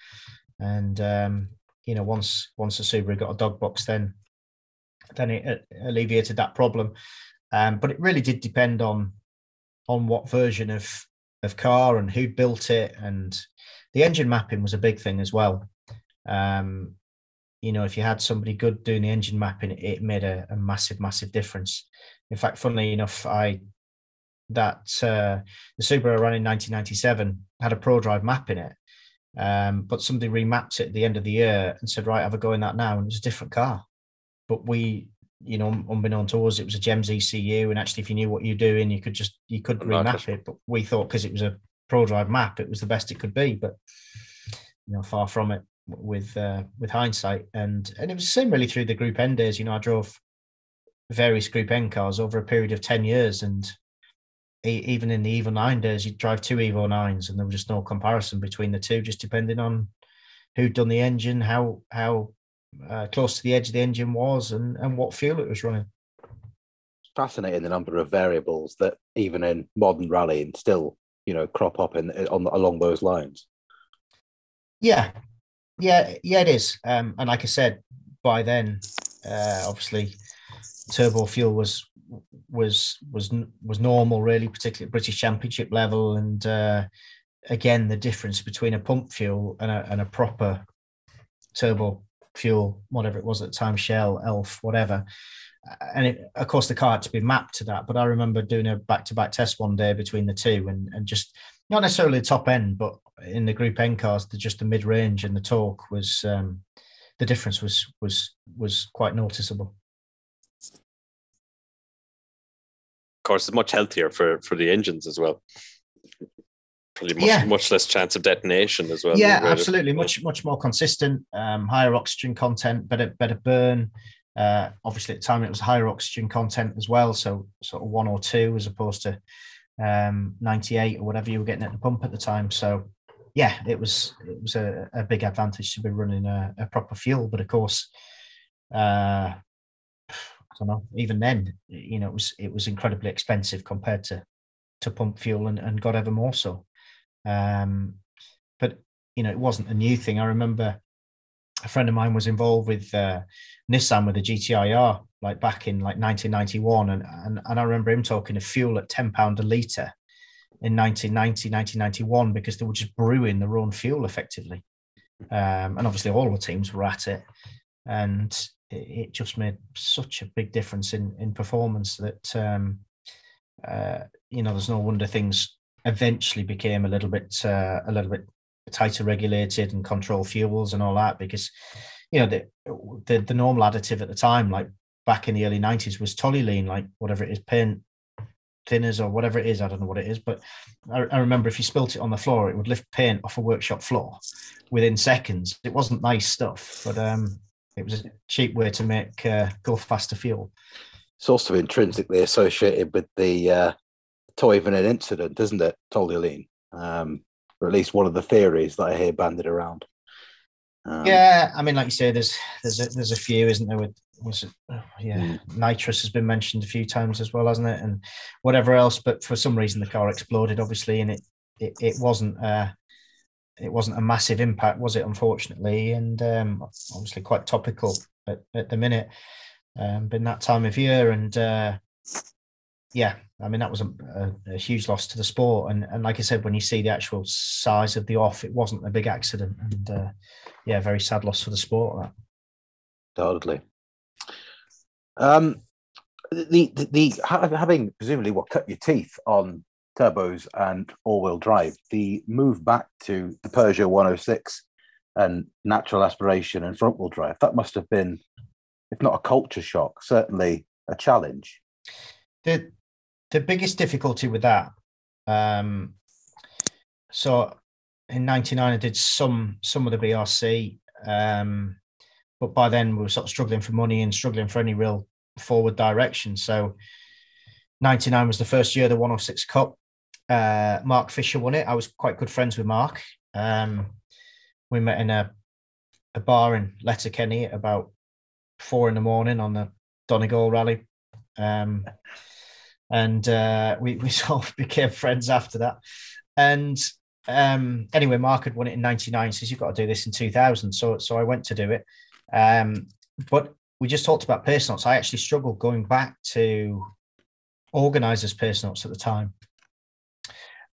And um, you know, once once the Subaru got a dog box, then then it alleviated that problem. Um, but it really did depend on on what version of of car and who built it, and the engine mapping was a big thing as well. Um, you know, if you had somebody good doing the engine mapping, it made a, a massive, massive difference. In fact, funnily enough, I that uh, the Subaru ran in 1997 had a ProDrive map in it, um, but somebody remapped it at the end of the year and said, "Right, have a go in that now," and it was a different car. But we, you know, unbeknown to us, it was a GEMS ECU, and actually, if you knew what you're doing, you could just you could remap it. But we thought because it was a ProDrive map, it was the best it could be. But you know, far from it with uh, with hindsight. And and it was the same really through the Group N days. You know, I drove various Group N cars over a period of ten years, and even in the Evo Nine days, you'd drive two Evo Nines, and there was just no comparison between the two, just depending on who'd done the engine, how how uh, close to the edge the engine was, and and what fuel it was running. Fascinating the number of variables that even in modern rallying still you know crop up in on along those lines. Yeah, yeah, yeah, it is. Um, and like I said, by then, uh, obviously, turbo fuel was was was was normal, really, particularly at British Championship level. And uh, again, the difference between a pump fuel and a, and a proper turbo fuel, whatever it was at the time, Shell, Elf, whatever. And it, of course, the car had to be mapped to that. But I remember doing a back-to-back test one day between the two, and and just not necessarily the top end, but in the Group N cars, the, just the mid range and the torque was um, the difference was was was quite noticeable. Of course, it's much healthier for for the engines as well. Probably much, Yeah. much less chance of detonation as well. yeah, absolutely, much much more consistent, um, higher oxygen content, better better burn. Uh, obviously, at the time it was higher oxygen content as well, so sort of one or two as opposed to um, 98 or whatever you were getting at the pump at the time. So, yeah, it was it was a, a big advantage to be running a, a proper fuel. But of course, uh, I don't know. Even then, you know, it was it was incredibly expensive compared to to pump fuel, and, and God ever more so. Um, but you know, it wasn't a new thing. I remember a friend of mine was involved with uh, Nissan with the GTIR, like back in like 1991, and and, and I remember him talking of fuel at 10 pound a litre in 1990, 1991 because they were just brewing their own fuel effectively, um, and obviously all the teams were at it, and it, it just made such a big difference in in performance that um, uh, you know there's no wonder things eventually became a little bit uh, a little bit tighter regulated and control fuels and all that because you know the, the the normal additive at the time like back in the early 90s was toluene like whatever it is paint thinners or whatever it is. I don't know what it is but I, I remember if you spilt it on the floor it would lift paint off a workshop floor within seconds. It wasn't nice stuff but um it was a cheap way to make uh, go faster fuel. It's also intrinsically associated with the uh, Toivonen incident, isn't it, Toluene? Um, or at least one of the theories that I hear banded around. Um, yeah, I mean, like you say, there's there's a, there's a few, isn't there? With was it, oh, yeah, nitrous has been mentioned a few times as well, hasn't it? And whatever else, but for some reason the car exploded, obviously, and it it, it wasn't uh, it wasn't a massive impact, was it? Unfortunately, and um, obviously quite topical at, at the minute. Um, been that time of year, and uh, yeah, I mean that was a, a, a huge loss to the sport. And and like I said, when you see the actual size of the off, it wasn't a big accident, and uh, yeah, very sad loss for the sport. That. Undoubtedly. Um, the, the, the having presumably what cut your teeth on turbos and all-wheel drive, the move back to the Peugeot 106 and natural aspiration and front-wheel drive, that must have been, if not a culture shock, certainly a challenge. the the biggest difficulty with that um so in 99 i did some some of the brc um but by then we were sort of struggling for money and struggling for any real forward direction. So 99 was the first year the 106 cup uh mark fisher won it. I was quite good friends with mark. Um we met in a a bar in letterkenny at about four in the morning on the donegal rally. Um and uh, we we sort of became friends after that. And um, anyway, Mark had won it in '99. Says you've got to do this in 2000. So so I went to do it. Um, but we just talked about notes. I actually struggled going back to organisers' pace notes at the time,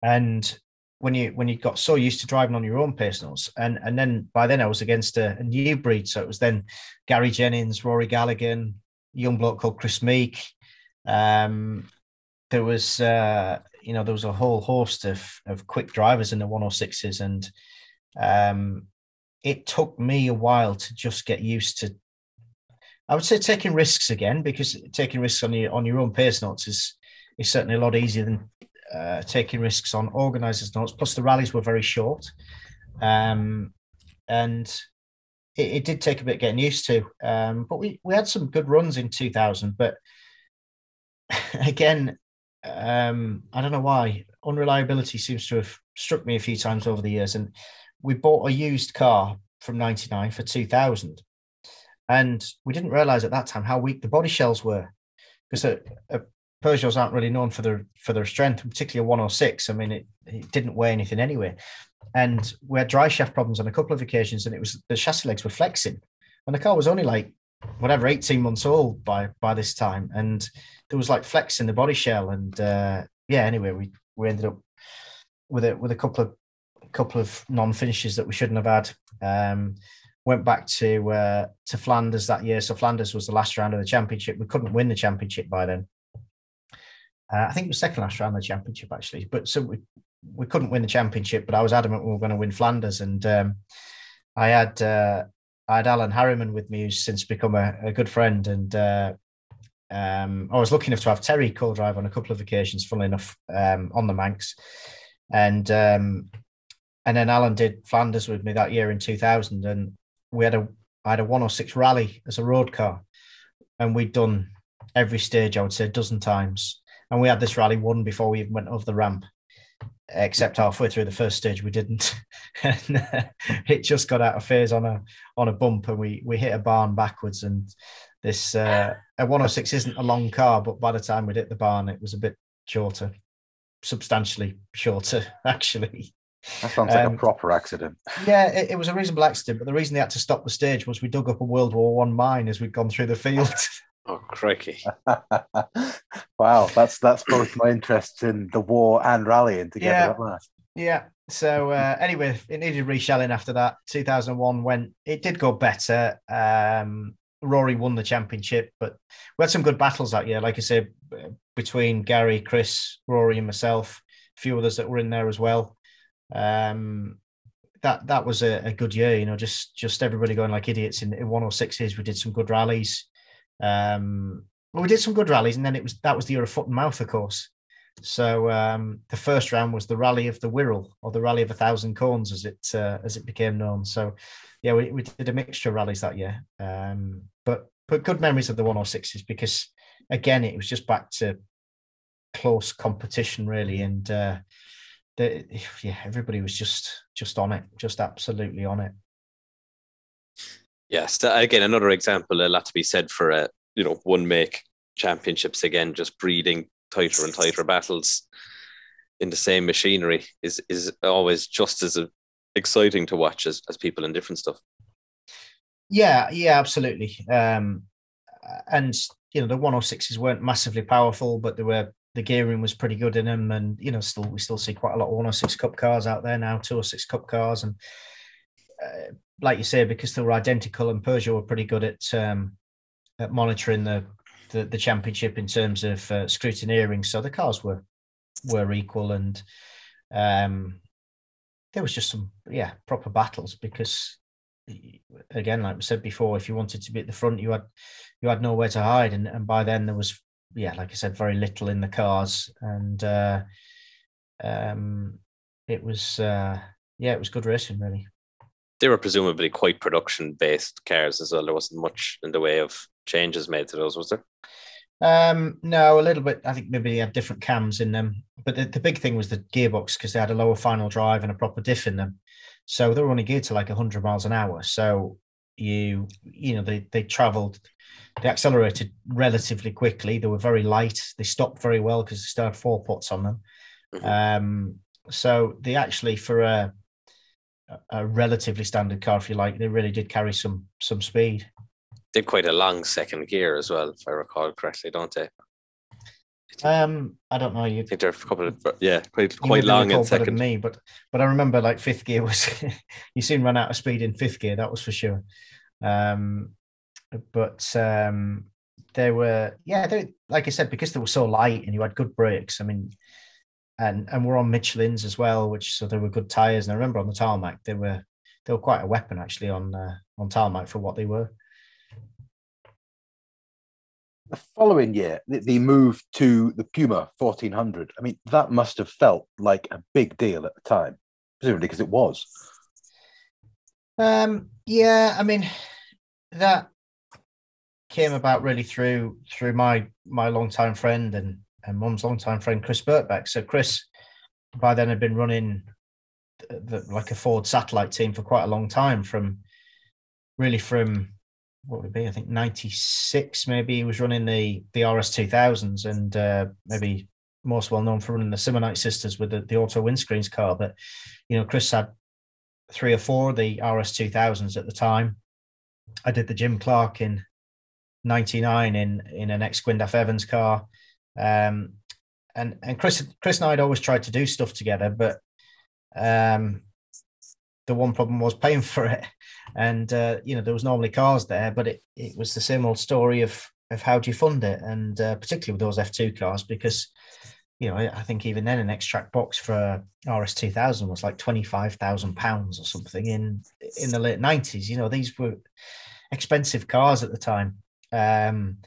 and when you when you got so used to driving on your own personals, and and then by then I was against a, a new breed, so it was then Gary Jennings, Rory Gallagher, young bloke called Chris Meek. Um, there was uh, you know there was a whole host of of quick drivers in the 106s, and um, it took me a while to just get used to. I would say taking risks again because taking risks on your on your own pace notes is is certainly a lot easier than uh, taking risks on organisers' notes. Plus, the rallies were very short, um, and it, it, did take a bit getting used to. Um, but we we had some good runs in 2000. But again, um, I don't know why unreliability seems to have struck me a few times over the years. And we bought a used car from 99 for 2000. And we didn't realize at that time how weak the body shells were because a, a Peugeots aren't really known for their for their strength, particularly a 106. I mean, it, it didn't weigh anything anyway. And we had drive shaft problems on a couple of occasions, and it was the chassis legs were flexing. And the car was only like whatever 18 months old by by this time, and there was like flex in the body shell. And uh, yeah, anyway, we we ended up with it with a couple of couple of non finishes that we shouldn't have had. Um, went back to uh, to Flanders that year. So Flanders was the last round of the championship. We couldn't win the championship by then. Uh, I think it was second last round of the championship actually, but so we we couldn't win the championship. But I was adamant we were going to win Flanders, and um, I had uh, I had Alan Harriman with me, who's since become a, a good friend, and uh, um, I was lucky enough to have Terry co-drive on a couple of occasions, funnily enough, um, on the Manx, and um, and then Alan did Flanders with me that year in 2000, and we had a I had a 106 rally as a road car, and we'd done every stage I would say a dozen times, and we had this rally won before we even went over the ramp except halfway through the first stage we didn't. And uh, it just got out of phase on a on a bump and we we hit a barn backwards and this uh, a 106 isn't a long car but by the time we'd hit the barn it was a bit shorter substantially shorter actually. That sounds like um, a proper accident. yeah it, it was a reasonable accident but the reason they had to stop the stage was we dug up a world war one mine as we'd gone through the field Oh, crikey! wow, that's that's both my interest in the war and rallying together. Yeah, yeah. So uh, anyway, it needed reshelling after that. 2001 when it did go better. Um, Rory won the championship, but we had some good battles that year. Like I said, between Gary, Chris, Rory, and myself, a few others that were in there as well. Um, that that was a, a, good year. You know, just just everybody going like idiots in, in 106s. We did some good rallies. Um, well, we did some good rallies, and then it was that was the year of foot and mouth, of course. So um, the first round was the Rally of the Wirral, or the Rally of a Thousand Corns, as it uh, as it became known. So, yeah, we, we did a mixture of rallies that year. Um, but but good memories of the 106s because again, it was just back to close competition, really, and uh, the, yeah, everybody was just just on it, just absolutely on it. Yes, again, another example. A lot to be said for a uh, you know one make championships again, just breeding tighter and tighter battles in the same machinery is is always just as exciting to watch as, as people in different stuff. Yeah, yeah, absolutely. Um, and you know the 106s weren't massively powerful, but they were the gearing was pretty good in them, and you know still we still see quite a lot of 106 Cup cars out there now, 206 Cup cars, and uh, like you say, because they were identical, and Peugeot were pretty good at um, at monitoring the, the, the championship in terms of uh, scrutineering. So the cars were were equal, and um, there was just some yeah proper battles because again, like we said before, if you wanted to be at the front, you had you had nowhere to hide, and, and by then there was yeah, like I said, very little in the cars, and uh, um, it was uh, yeah, it was good racing really they were presumably quite production based cars as well. There wasn't much in the way of changes made to those, was there? Um, no, a little bit. I think maybe they had different cams in them, but the, the big thing was the gearbox because they had a lower final drive and a proper diff in them, so they were only geared to like 100 miles an hour. So you you know they they travelled, they accelerated relatively quickly. They were very light. They stopped very well because they still had four pots on them. Mm-hmm. Um, so they actually for a a relatively standard car, if you like. They really did carry some some speed. Did quite a long second gear as well, if I recall correctly, don't they? Um, I don't know. You think they're a couple of yeah, quite quite long in second. me, but but I remember like fifth gear was you soon run out of speed in fifth gear. That was for sure. Um, but um, they were yeah, they like I said because they were so light and you had good brakes. I mean, and and we're on Michelin's as well, which so there were good tires. And I remember on the tarmac they were they were quite a weapon actually on uh, on tarmac for what they were the following year, the, the, move to the Puma 1400, I mean, that must have felt like a big deal at the time, presumably because it was. Um, yeah, I mean, that came about really through through my my longtime friend and and mum's longtime friend Chris Birkbeck. So Chris, by then, had been running the, the, like a Ford satellite team for quite a long time, from really from what would it be? I think '96. Maybe he was running the the RS 2000s, and uh, maybe most well known for running the Simonite sisters with the, the auto windscreens car. But you know, Chris had three or four of the RS 2000s at the time. I did the Jim Clark in '99 in in an ex Gwyndaf Evans car. Um, and and Chris Chris and I had always tried to do stuff together, but um, the one problem was paying for it. And uh, you know there was normally cars there but it, it was the same old story of of how do you fund it? And uh, particularly with those f2 cars because you know i think even then an Xtrac box for rs2000 was like 25000 pounds or something in in the late 90s you know these were expensive cars at the time. Um,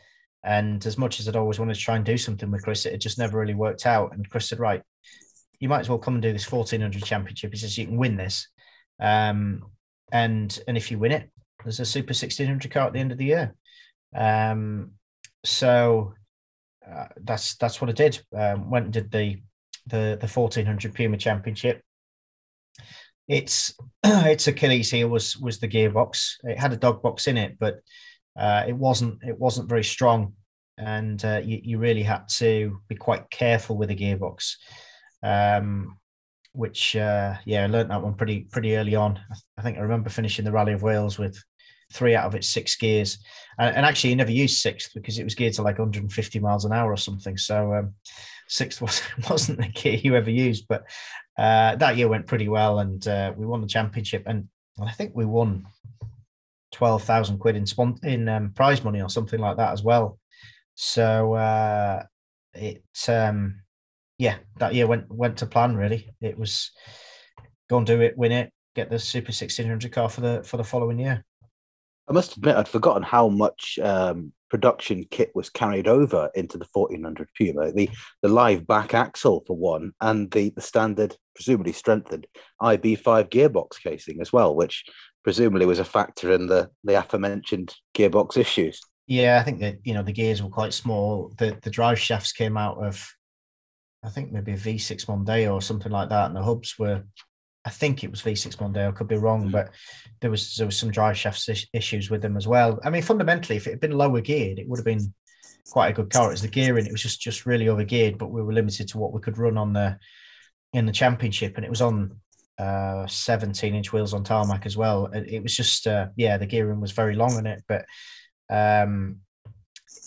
and as much as i'd always wanted to try and do something with chris it just never really worked out and chris said right you might as well come and do this 1400 championship he says you can win this um, and and if you win it, there's a Super 1600 car at the end of the year. Um, so uh, that's that's what I did. Um, went and did the the the 1400 Puma Championship. It's its Achilles heel was was the gearbox. It had a dog box in it, but uh, it wasn't it wasn't very strong, and uh, you, you really had to be quite careful with the gearbox. Um, which uh, yeah, I learned that one pretty pretty early on. I think I remember finishing the Rally of Wales with three out of its six gears, and, and actually, you never used sixth because it was geared to like 150 miles an hour or something. So um, sixth was wasn't the gear you ever used, but uh, that year went pretty well, and uh, we won the championship, and I think we won twelve thousand quid in spon- in um, prize money or something like that as well. So uh, it um, yeah, that year went went to plan. Really, it was go and do it, win it, get the Super sixteen hundred car for the for the following year. I must admit, I'd forgotten how much um, production kit was carried over into the 1400 Puma. The the live back axle for one, and the, the standard, presumably strengthened IB5 gearbox casing as well, which presumably was a factor in the the aforementioned gearbox issues. Yeah, I think that you know the gears were quite small. The the drive shafts came out of I think maybe a V6 Mondeo or something like that, and the hubs were, I think it was V6 Mondeo. I could be wrong, mm. but there was there was some drive shaft issues with them as well. I mean, fundamentally, if it had been lower geared, it would have been quite a good car. It was the gearing; it was just just really over geared, but we were limited to what we could run on the in the championship, and it was on uh 17 inch wheels on tarmac as well. It, was just uh, yeah, the gearing was very long on it, but um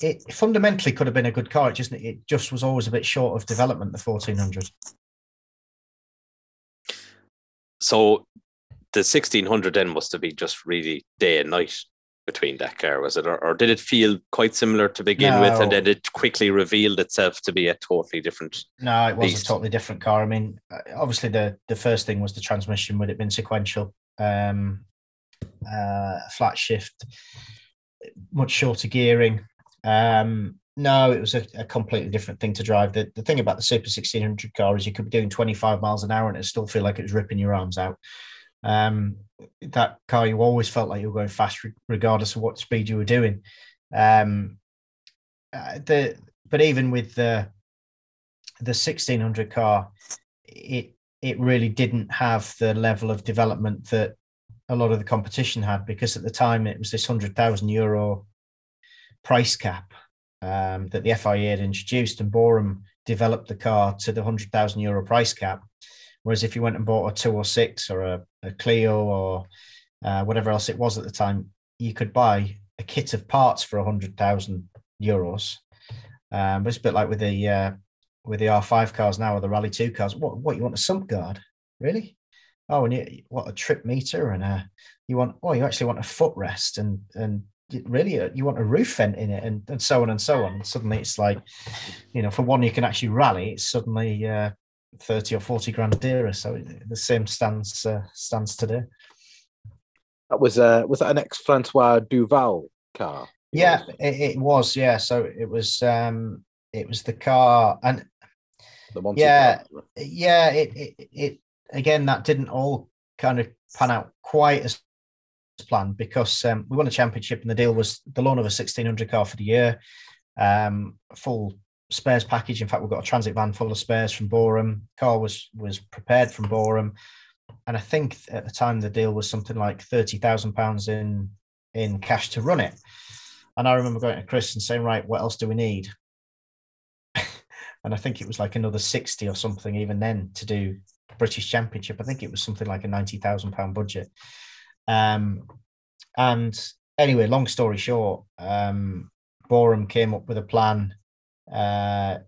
it fundamentally could have been a good car. It just it just was always a bit short of development. The fourteen hundred. So the sixteen hundred then must have been just really day and night between that car, was it, or, or did it feel quite similar to begin no. with, and then it quickly revealed itself to be a totally different? No, it was beast. a totally different car. I mean, uh, obviously the the first thing was the transmission would it been sequential, um, uh, flat shift, much shorter gearing. Um, no, it was a, a, completely different thing to drive. The, the thing about the Super 1600 car is you could be doing 25 miles an hour and it still feel like it was ripping your arms out. Um, that car, you always felt like you were going fast, regardless of what speed you were doing. Um, uh, the but even with the the 1600 car, it it really didn't have the level of development that a lot of the competition had because at the time it was this hundred thousand euro price cap um, that the FIA had introduced, and Boreham developed the car to the hundred thousand euro price cap. Whereas if you went and bought a two or six or a, a Clio or uh, whatever else it was at the time, you could buy a kit of parts for a hundred thousand euros. Um, it's a bit like with the uh, with the R5 cars now or the Rally 2 cars. What what you want a sump guard? Really? Oh, and you what a trip meter and a you want oh you actually want a footrest and and really uh, you want a roof vent in it and, and so on and so on. And suddenly it's like, you know, for one you can actually rally, it's suddenly uh, 30 or 40 grand dearer. So the same stands uh, stands today. That was uh was that an ex Francois Duval car? Yeah, it, it, was. Yeah, so it was um it was the car and the Monty yeah car. yeah it, it it again that didn't all kind of pan out quite as planned because um, we won a championship and the deal was the loan of a 1600 car for the year um full spares package in fact we've got a transit van full of spares from Boreham car was was prepared from Boreham and I think at the time the deal was something like thirty thousand pounds in in cash to run it. And I remember going to Chris and saying, "Right, what else do we need?" and I think it was like another sixty or something even then to do British Championship. I think it was something like a ninety thousand pound budget. Um, and anyway, long story short, um, Boreham came up with a plan uh,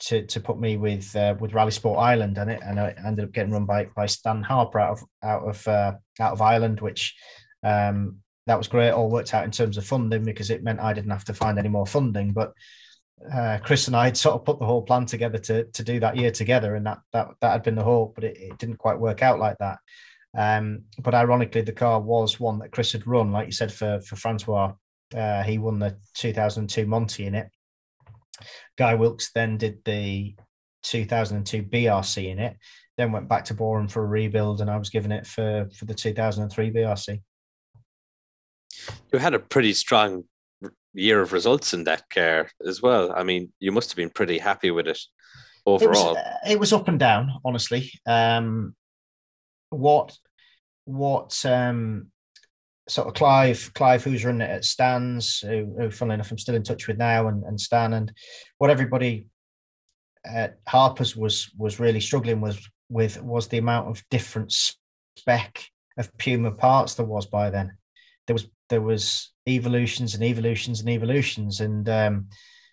to to put me with uh, with Rally Sport Ireland, and it and I ended up getting run by by Stan Harper out of out of uh, out of Ireland, which um, that was great. All worked out in terms of funding because it meant I didn't have to find any more funding. But uh, Chris and I had sort of put the whole plan together to to do that year together, and that that that had been the hope, but it, it didn't quite work out like that. Um, but ironically, the car was one that Chris had run, like you said, for for Francois. Uh, he won the 2002 Monty in it, Guy Wilks then did the 2002 BRC in it, then went back to Boreham for a rebuild, and I was given it for for the 2003 BRC. You had a pretty strong year of results in that car as well. I mean, you must have been pretty happy with it overall. It was, uh, it was up and down, honestly. Um, what what um, sort of Clive, Clive, who's running it at Stan's, who, who funnily enough, I'm still in touch with now, and, and Stan, and what everybody at Harper's was was really struggling was with was the amount of different spec of Puma parts there was by then. There was there was evolutions and evolutions and evolutions, and um,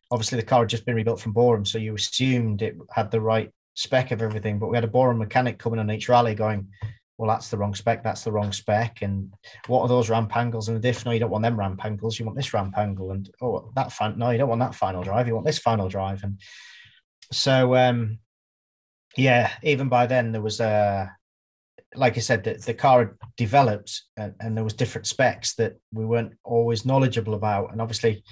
obviously the car had just been rebuilt from Boreham, so you assumed it had the right spec of everything. But we had a Boreham mechanic coming on each rally going, well, that's the wrong spec, that's the wrong spec. And what are those ramp angles and the diff? No, you don't want them ramp angles, you want this ramp angle. And oh, that fan, no, you don't want that final drive, you want this final drive. And so, um, yeah, even by then there was a, uh, like I said, the, the car had developed and, and there was different specs that we weren't always knowledgeable about. And obviously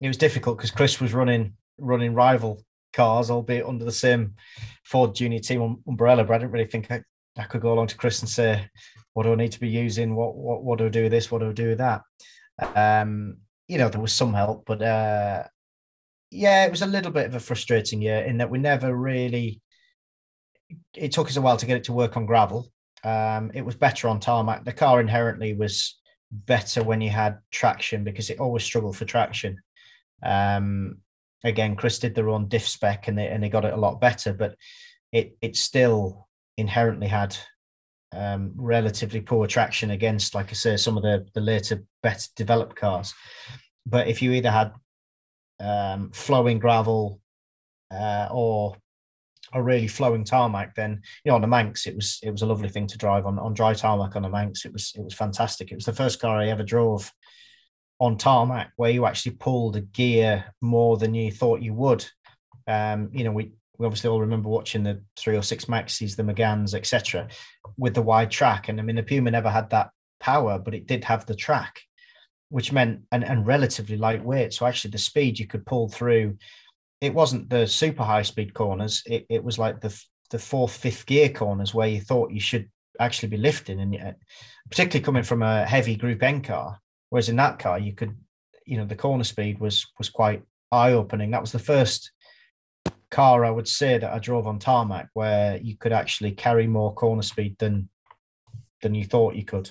it was difficult because Chris was running running rival cars, albeit under the same Ford Junior Team umbrella. But I didn't really think I, I could go along to Chris and say, what do I need to be using? What what what do I do with this? What do I do with that? Um, you know, there was some help, but uh, yeah, it was a little bit of a frustrating year in that we never really. It took us a while to get it to work on gravel. Um, it was better on tarmac. The car inherently was better when you had traction because it always struggled for traction. Um, again, Chris did their own diff spec and they and they got it a lot better, but it it still inherently had um, relatively poor traction against, like I say, some of the, the later, better developed cars. But if you either had um, flowing gravel uh, or a really flowing tarmac, then you know on the Manx it was it was a lovely thing to drive on on dry tarmac on the Manx. It was it was fantastic. It was the first car I ever drove on tarmac where you actually pulled a gear more than you thought you would. Um, you know, we we obviously all remember watching the 306 Maxis, the Meganes, etc., with the wide track. And I mean, the Puma never had that power, but it did have the track, which meant and, and relatively lightweight. So actually, the speed you could pull through, it wasn't the super high speed corners. It, it was like the the fourth, fifth gear corners where you thought you should actually be lifting, and yet, particularly coming from a heavy Group N car. Whereas in that car, you could, you know, the corner speed was was quite eye opening. That was the first car I would say that I drove on tarmac where you could actually carry more corner speed than than you thought you could.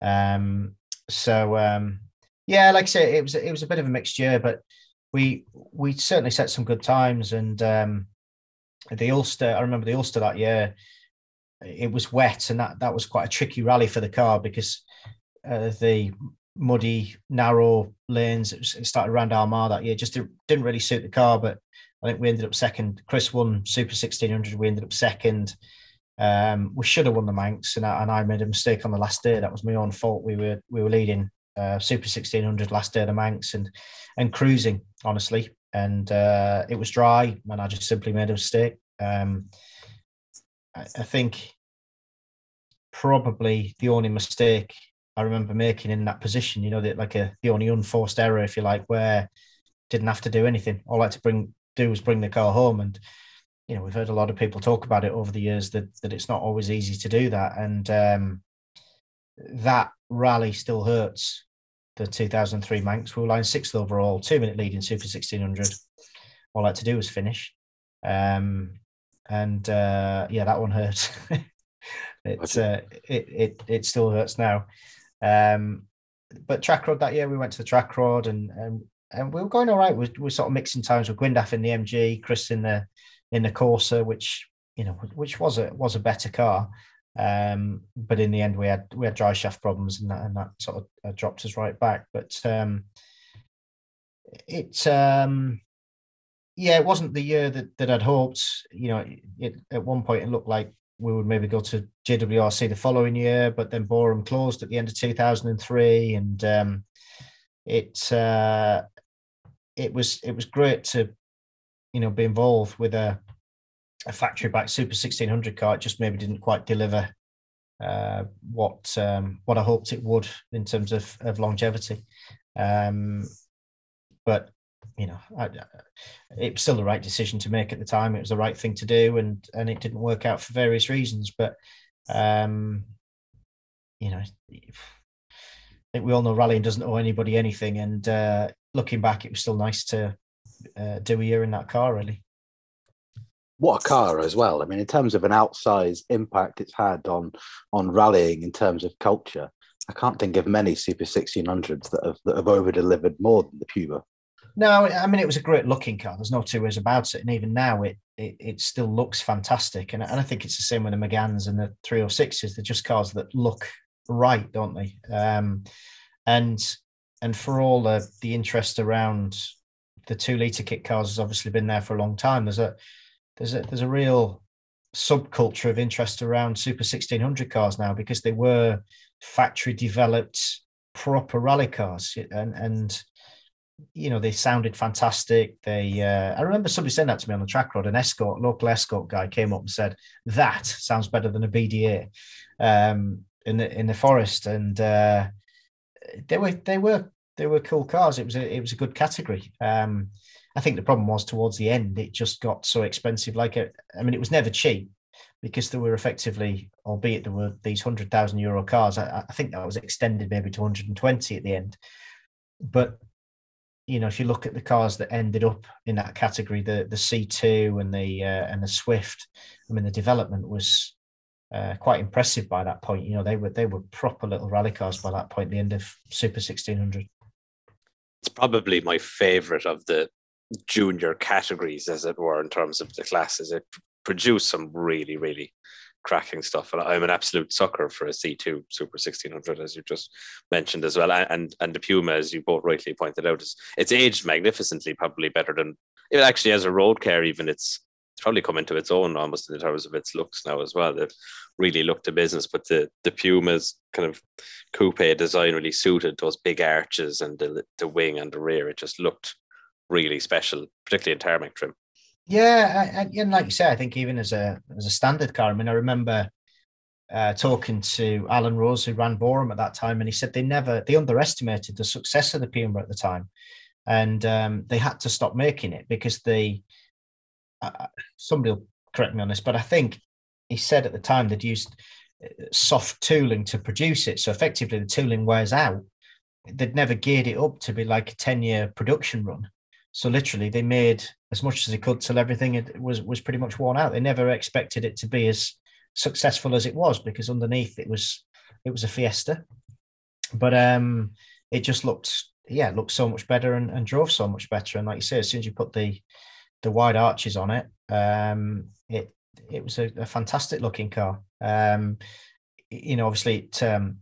Um, so um, yeah, like I say, it was it was a bit of a mixed year, but we we certainly set some good times. And um, the Ulster, I remember the Ulster that year. It was wet, and that that was quite a tricky rally for the car because uh, the muddy, narrow lanes. It, started around Armagh that year. Just didn't really suit the car, but I think we ended up second. Chris won Super 1600. We ended up second. Um, we should have won the Manx, and I, and I made a mistake on the last day. That was my own fault. We were we were leading uh, Super 1600 last day of the Manx and and cruising honestly, and uh, it was dry, and I just simply made a mistake. Um, I, I think probably the only mistake I remember making in that position, you know, that like a the only unforced error, if you like, where didn't have to do anything. All I had to bring do was bring the car home. And you know, we've heard a lot of people talk about it over the years that that it's not always easy to do that. And um, that rally still hurts. The 2003 Manx, we were lying sixth overall, two minute lead in Super 1600. All I had to do was finish. Um, and uh, yeah, that one hurts. it's uh, it, it it still hurts now. Um, but Trackrod that year, we went to the Trackrod and and, and we were going all right. We were sort of mixing times with Gwyndaf in the MG, Chris in the in the Corsa, which you know which was a was a better car. Um, but in the end, we had we had drive shaft problems, and that and that sort of uh, dropped us right back. But um, it um, yeah, it wasn't the year that that I'd hoped. You know, it, at one point it looked like we would maybe go to JWRC the following year, but then Boreham closed at the end of 2003, and um, it uh, it was it was great to you know be involved with a a factory back Super 1600 car. It just maybe didn't quite deliver uh, what um, what I hoped it would in terms of of longevity. Um, but you know, I, it was still the right decision to make at the time. It was the right thing to do, and and it didn't work out for various reasons. But um, you know, I think we all know rallying doesn't owe anybody anything. And uh, looking back, it was still nice to uh, do a year in that car. Really, what a car as well. I mean, in terms of an outsized impact it's had on on rallying in terms of culture. I can't think of many Super 1600s that have that have over delivered more than the Puma. No, I mean it was a great looking car. There's no two ways about it, and even now it it, it still looks fantastic. And, and I think it's the same with the Meganes and the 306s. They're just cars that look right, don't they? Um, and and for all the the interest around the two liter kit cars has obviously been there for a long time. There's a there's a there's a real subculture of interest around Super 1600 cars now because they were factory developed proper rally cars and and you know, they sounded fantastic. They, uh, I remember somebody saying that to me on the Trackrod. An escort, local escort guy, came up and said that sounds better than a BDA um, in the in the forest, and uh, they were they were they were cool cars. It was a it was a good category. Um, I think the problem was towards the end, it just got so expensive. Like, a, I mean, it was never cheap because there were effectively, albeit there were these hundred thousand euro cars. I, I think that was extended maybe to 120 at the end, but you know, if you look at the cars that ended up in that category, the the C2 and the uh, and the Swift, I mean, the development was uh, quite impressive by that point. You know, they were they were proper little rally cars by that point. The end of Super 1600. It's probably my favorite of the junior categories, as it were, in terms of the classes. It produced some really, really cracking stuff. And I'm an absolute sucker for a C2 Super 1600, as you just mentioned as well. And and the Puma, as you both rightly pointed out, is it's aged magnificently, probably better than it actually as a road car. Even it's it's probably come into its own almost in terms of its looks now as well. They've really looked to business, but the the Puma's kind of coupe design really suited those big arches and the the wing and the rear. It just looked really special, particularly in tarmac trim. Yeah, and like you say, I think even as a as a standard car, I mean, I remember uh, talking to Alan Rose, who ran Boreham at that time, and he said they never they underestimated the success of the Puma at the time, and um, they had to stop making it because they. Somebody will correct me on this, but I think he said at the time they'd used uh, soft tooling to produce it, so effectively the tooling wears out. They'd never geared it up to be like a ten year production run, so literally, they made as much as they could till everything it was was pretty much worn out. They never expected it to be as successful as it was because underneath it was it was a Fiesta, but um, it just looked yeah it looked so much better and, and drove so much better. And like you say, as soon as you put the the wide arches on it, um, it it was a, a fantastic looking car. Um, you know, obviously it um,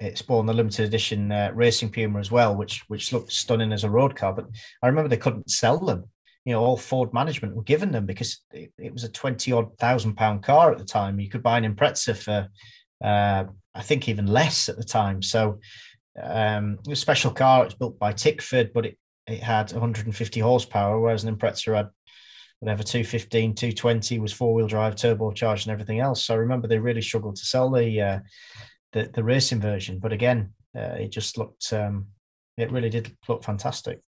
it spawned the limited edition uh, racing Puma as well, which which looked stunning as a road car. But I remember they couldn't sell them. You know, all Ford management were given them because it, it was a twenty odd thousand pound car at the time. You could buy an Impreza for, uh, I think, even less at the time. So um, it was a special car. It was built by Tickford, but it it had 150 horsepower, whereas an Impreza had whatever 215 220 was four-wheel drive turbocharged and everything else. So i remember they really struggled to sell the uh, the, the racing version. But again uh, it just looked um, it really did look fantastic.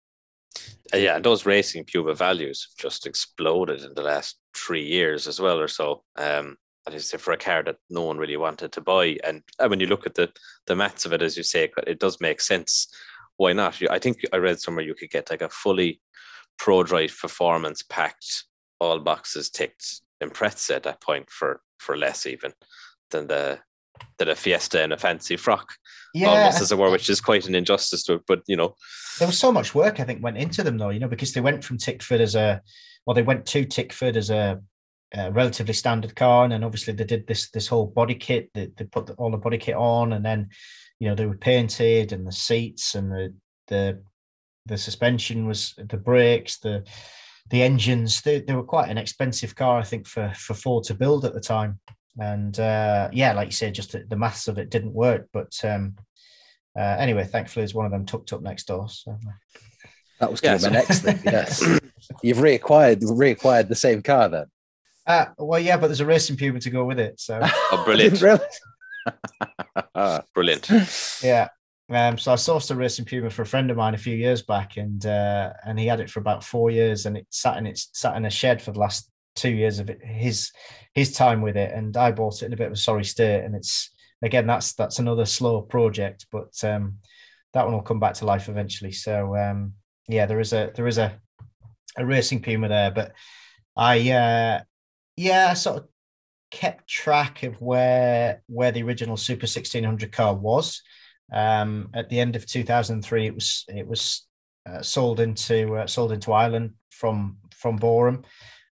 Uh, yeah and those racing puma values have just exploded in the last three years as well or so. Um that is for a car that no one really wanted to buy. And when you look at the the maths of it as you say it does make sense why not i think i read somewhere you could get like a fully Prodrive performance packed, all boxes ticked Impreza at that point for for less even than the than a Fiesta and a fancy frock. Yeah, almost as it were, which is quite an injustice to it. But you know, there was so much work I think went into them though. You know, because they went from Tickford as a, well, they went to Tickford as a, a relatively standard car, and then obviously they did this this whole body kit. They, they put the, all the body kit on, and then you know they were painted and the seats and the the the suspension was the brakes, the the engines. They, they were quite an expensive car, I think, for for Ford to build at the time. And uh, yeah, like you said, just the, the maths of it didn't work. But um, uh, anyway, thankfully, there's one of them tucked up next door. So. That was going to be my next thing. Yes, you've reacquired reacquired the same car then. Uh, well, yeah, but there's a racing Puma to go with it. So oh, brilliant! brilliant. Yeah, um, so I sourced a racing puma for a friend of mine a few years back, and uh, and he had it for about four years, and it sat in it sat in a shed for the last two years of it, his his time with it, and I bought it in a bit of a sorry state, and it's again that's that's another slow project, but um, that one will come back to life eventually. So um, yeah, there is a there is a a racing puma there, but I uh, yeah I sort of kept track of where where the original Super 1600 car was um, at the end of 2003, it was it was uh, sold into uh, sold into Ireland from from Boreham.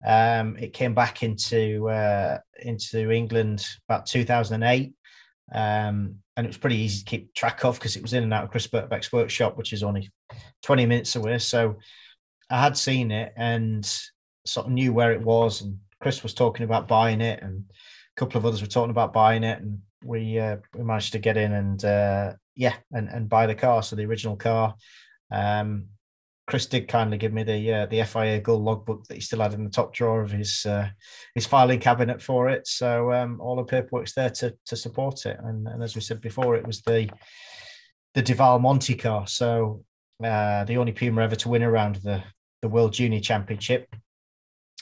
Um, it came back into uh, into England about 2008, um, and it was pretty easy to keep track of because it was in and out of Chris Birkbeck's workshop, which is only 20 minutes away. So I had seen it and sort of knew where it was, and Chris was talking about buying it, and a couple of others were talking about buying it, and we uh, we managed to get in and uh, yeah, and, and buy the car. So the original car. Um, Chris did kindly give me the uh, the FIA Gull logbook that he still had in the top drawer of his uh, his filing cabinet for it. So um, all the paperwork's there to to support it. And, and as we said before, it was the the Duval Monte car. So uh, the only Puma ever to win around the the World Junior Championship.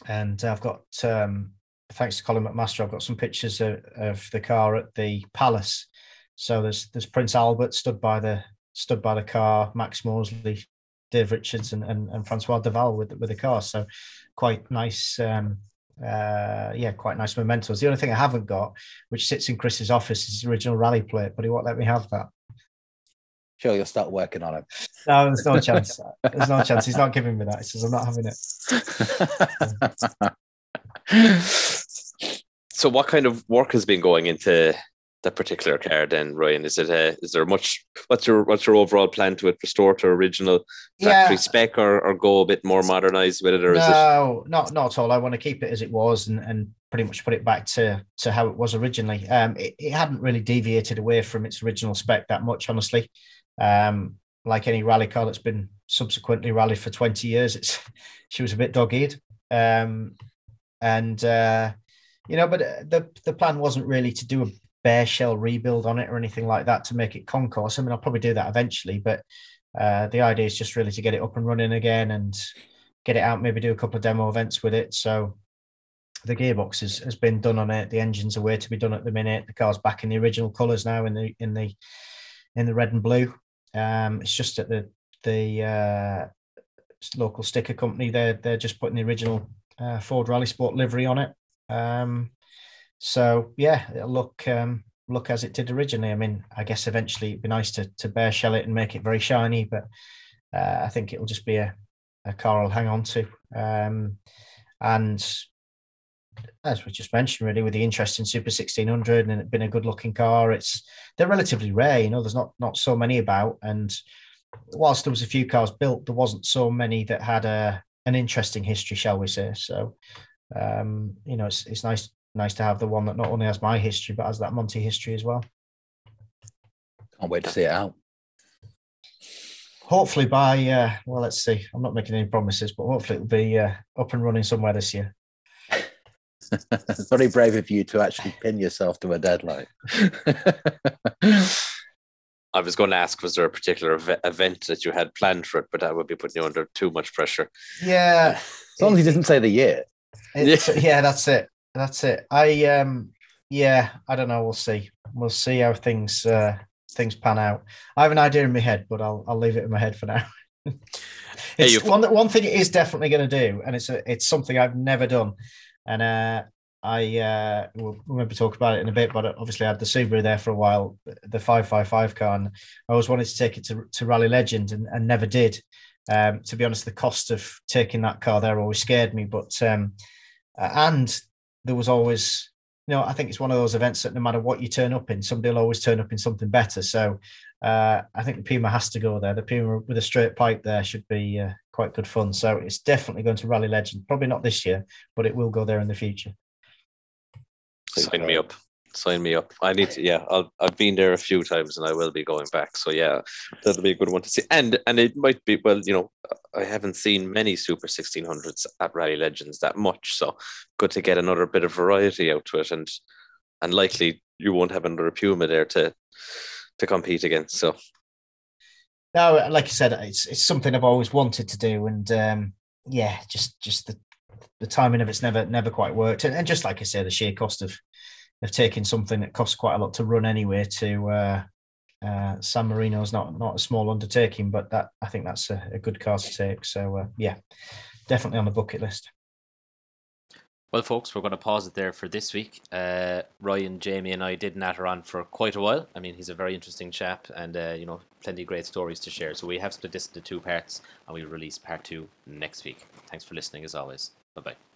And I've got um, thanks to Colin McMaster, I've got some pictures of, of the car at the Palace so there's there's Prince Albert stood by the stood by the car, Max Mosley, Dave Richards, and and, and Francois Duval with with the car. So quite nice. Um, uh, yeah, quite nice mementos. The only thing I haven't got, which sits in Chris's office, is his original rally plate, but he won't let me have that. Sure, you'll start working on it. No, there's no chance. There's no chance. He's not giving me that. He says I'm not having it. so, what kind of work has been going into that particular car then ryan is it a, is there much what's your what's your overall plan to it restore to original factory yeah. spec or, or go a bit more modernized with it or no, is it not not at all i want to keep it as it was and, and pretty much put it back to to how it was originally um it, it hadn't really deviated away from its original spec that much honestly um like any rally car that's been subsequently rallied for 20 years it's she was a bit dog-eared um and uh you know but the the plan wasn't really to do a bare shell rebuild on it or anything like that to make it concours. I mean, I'll probably do that eventually, but uh, the idea is just really to get it up and running again and get it out, maybe do a couple of demo events with it. So the gearbox has, has been done on it. The engines are where to be done at the minute. The car's back in the original colours now in the in the in the red and blue. Um, it's just at the the uh, local sticker company. They're they're just putting the original uh, Ford Rally Sport livery on it. Um, so yeah, it'll look um, look as it did originally. I mean, I guess eventually it'd be nice to to bare shell it and make it very shiny, but uh, I think it'll just be a, a car I'll hang on to. Um, and as we just mentioned, really, with the interest in Super 1600 and it been a good looking car, it's they're relatively rare. You know, there's not not so many about, and whilst there was a few cars built, there wasn't so many that had a an interesting history, shall we say? So, um, you know, it's it's nice nice to have the one that not only has my history but has that Monte history as well. Can't wait to see it out. Hopefully by uh, well, let's see. I'm not making any promises, but hopefully it'll be uh, up and running somewhere this year. Very brave of you to actually pin yourself to a deadline. I was going to ask, was there a particular ev- event that you had planned for it, but that would be putting you under too much pressure. Yeah, as long as he doesn't say the year. yeah. yeah, that's it. That's it. I um, yeah, I don't know. We'll see. We'll see how things uh, things pan out. I have an idea in my head, but I'll I'll leave it in my head for now. it's hey, one one thing it is definitely going to do, and it's a, it's something I've never done, and uh, I uh, we'll maybe talk about it in a bit, but obviously I had the Subaru there for a while, the 555 car, and I always wanted to take it to, to Rally Legend and, and never did. Um, to be honest, the cost of taking that car there always scared me, but um, and there was always, you know, I think it's one of those events that no matter what you turn up in, somebody will always turn up in something better. So uh, I think the Puma has to go there. The Puma with a straight pipe there should be uh, quite good fun. So it's definitely going to Rally Legend. Probably not this year, but it will go there in the future. Sign me up. Sign me up. I need to. Yeah, I'll, I've been there a few times, and I will be going back. So yeah, that'll be a good one to see. And and it might be well, you know, I haven't seen many Super 1600s at Rally Legends that much, so good to get another bit of variety out to it, and and likely you won't have another Puma there to to compete against. So no, like I said, it's it's something I've always wanted to do, and um, yeah, just just the the timing of it's never never quite worked. And, and, just like I say, the sheer cost of of taking something that costs quite a lot to run anyway to uh, uh, San Marino is not not a small undertaking, but that I think that's a, a good car to take. So uh, yeah, definitely on the bucket list. Well, folks, we're going to pause it there for this week. Uh, Ryan, Jamie, and I did natter on for quite a while. I mean, he's a very interesting chap, and uh, you know, plenty of great stories to share. So we have split this into two parts, and we release part two next week. Thanks for listening, as always. Bye bye.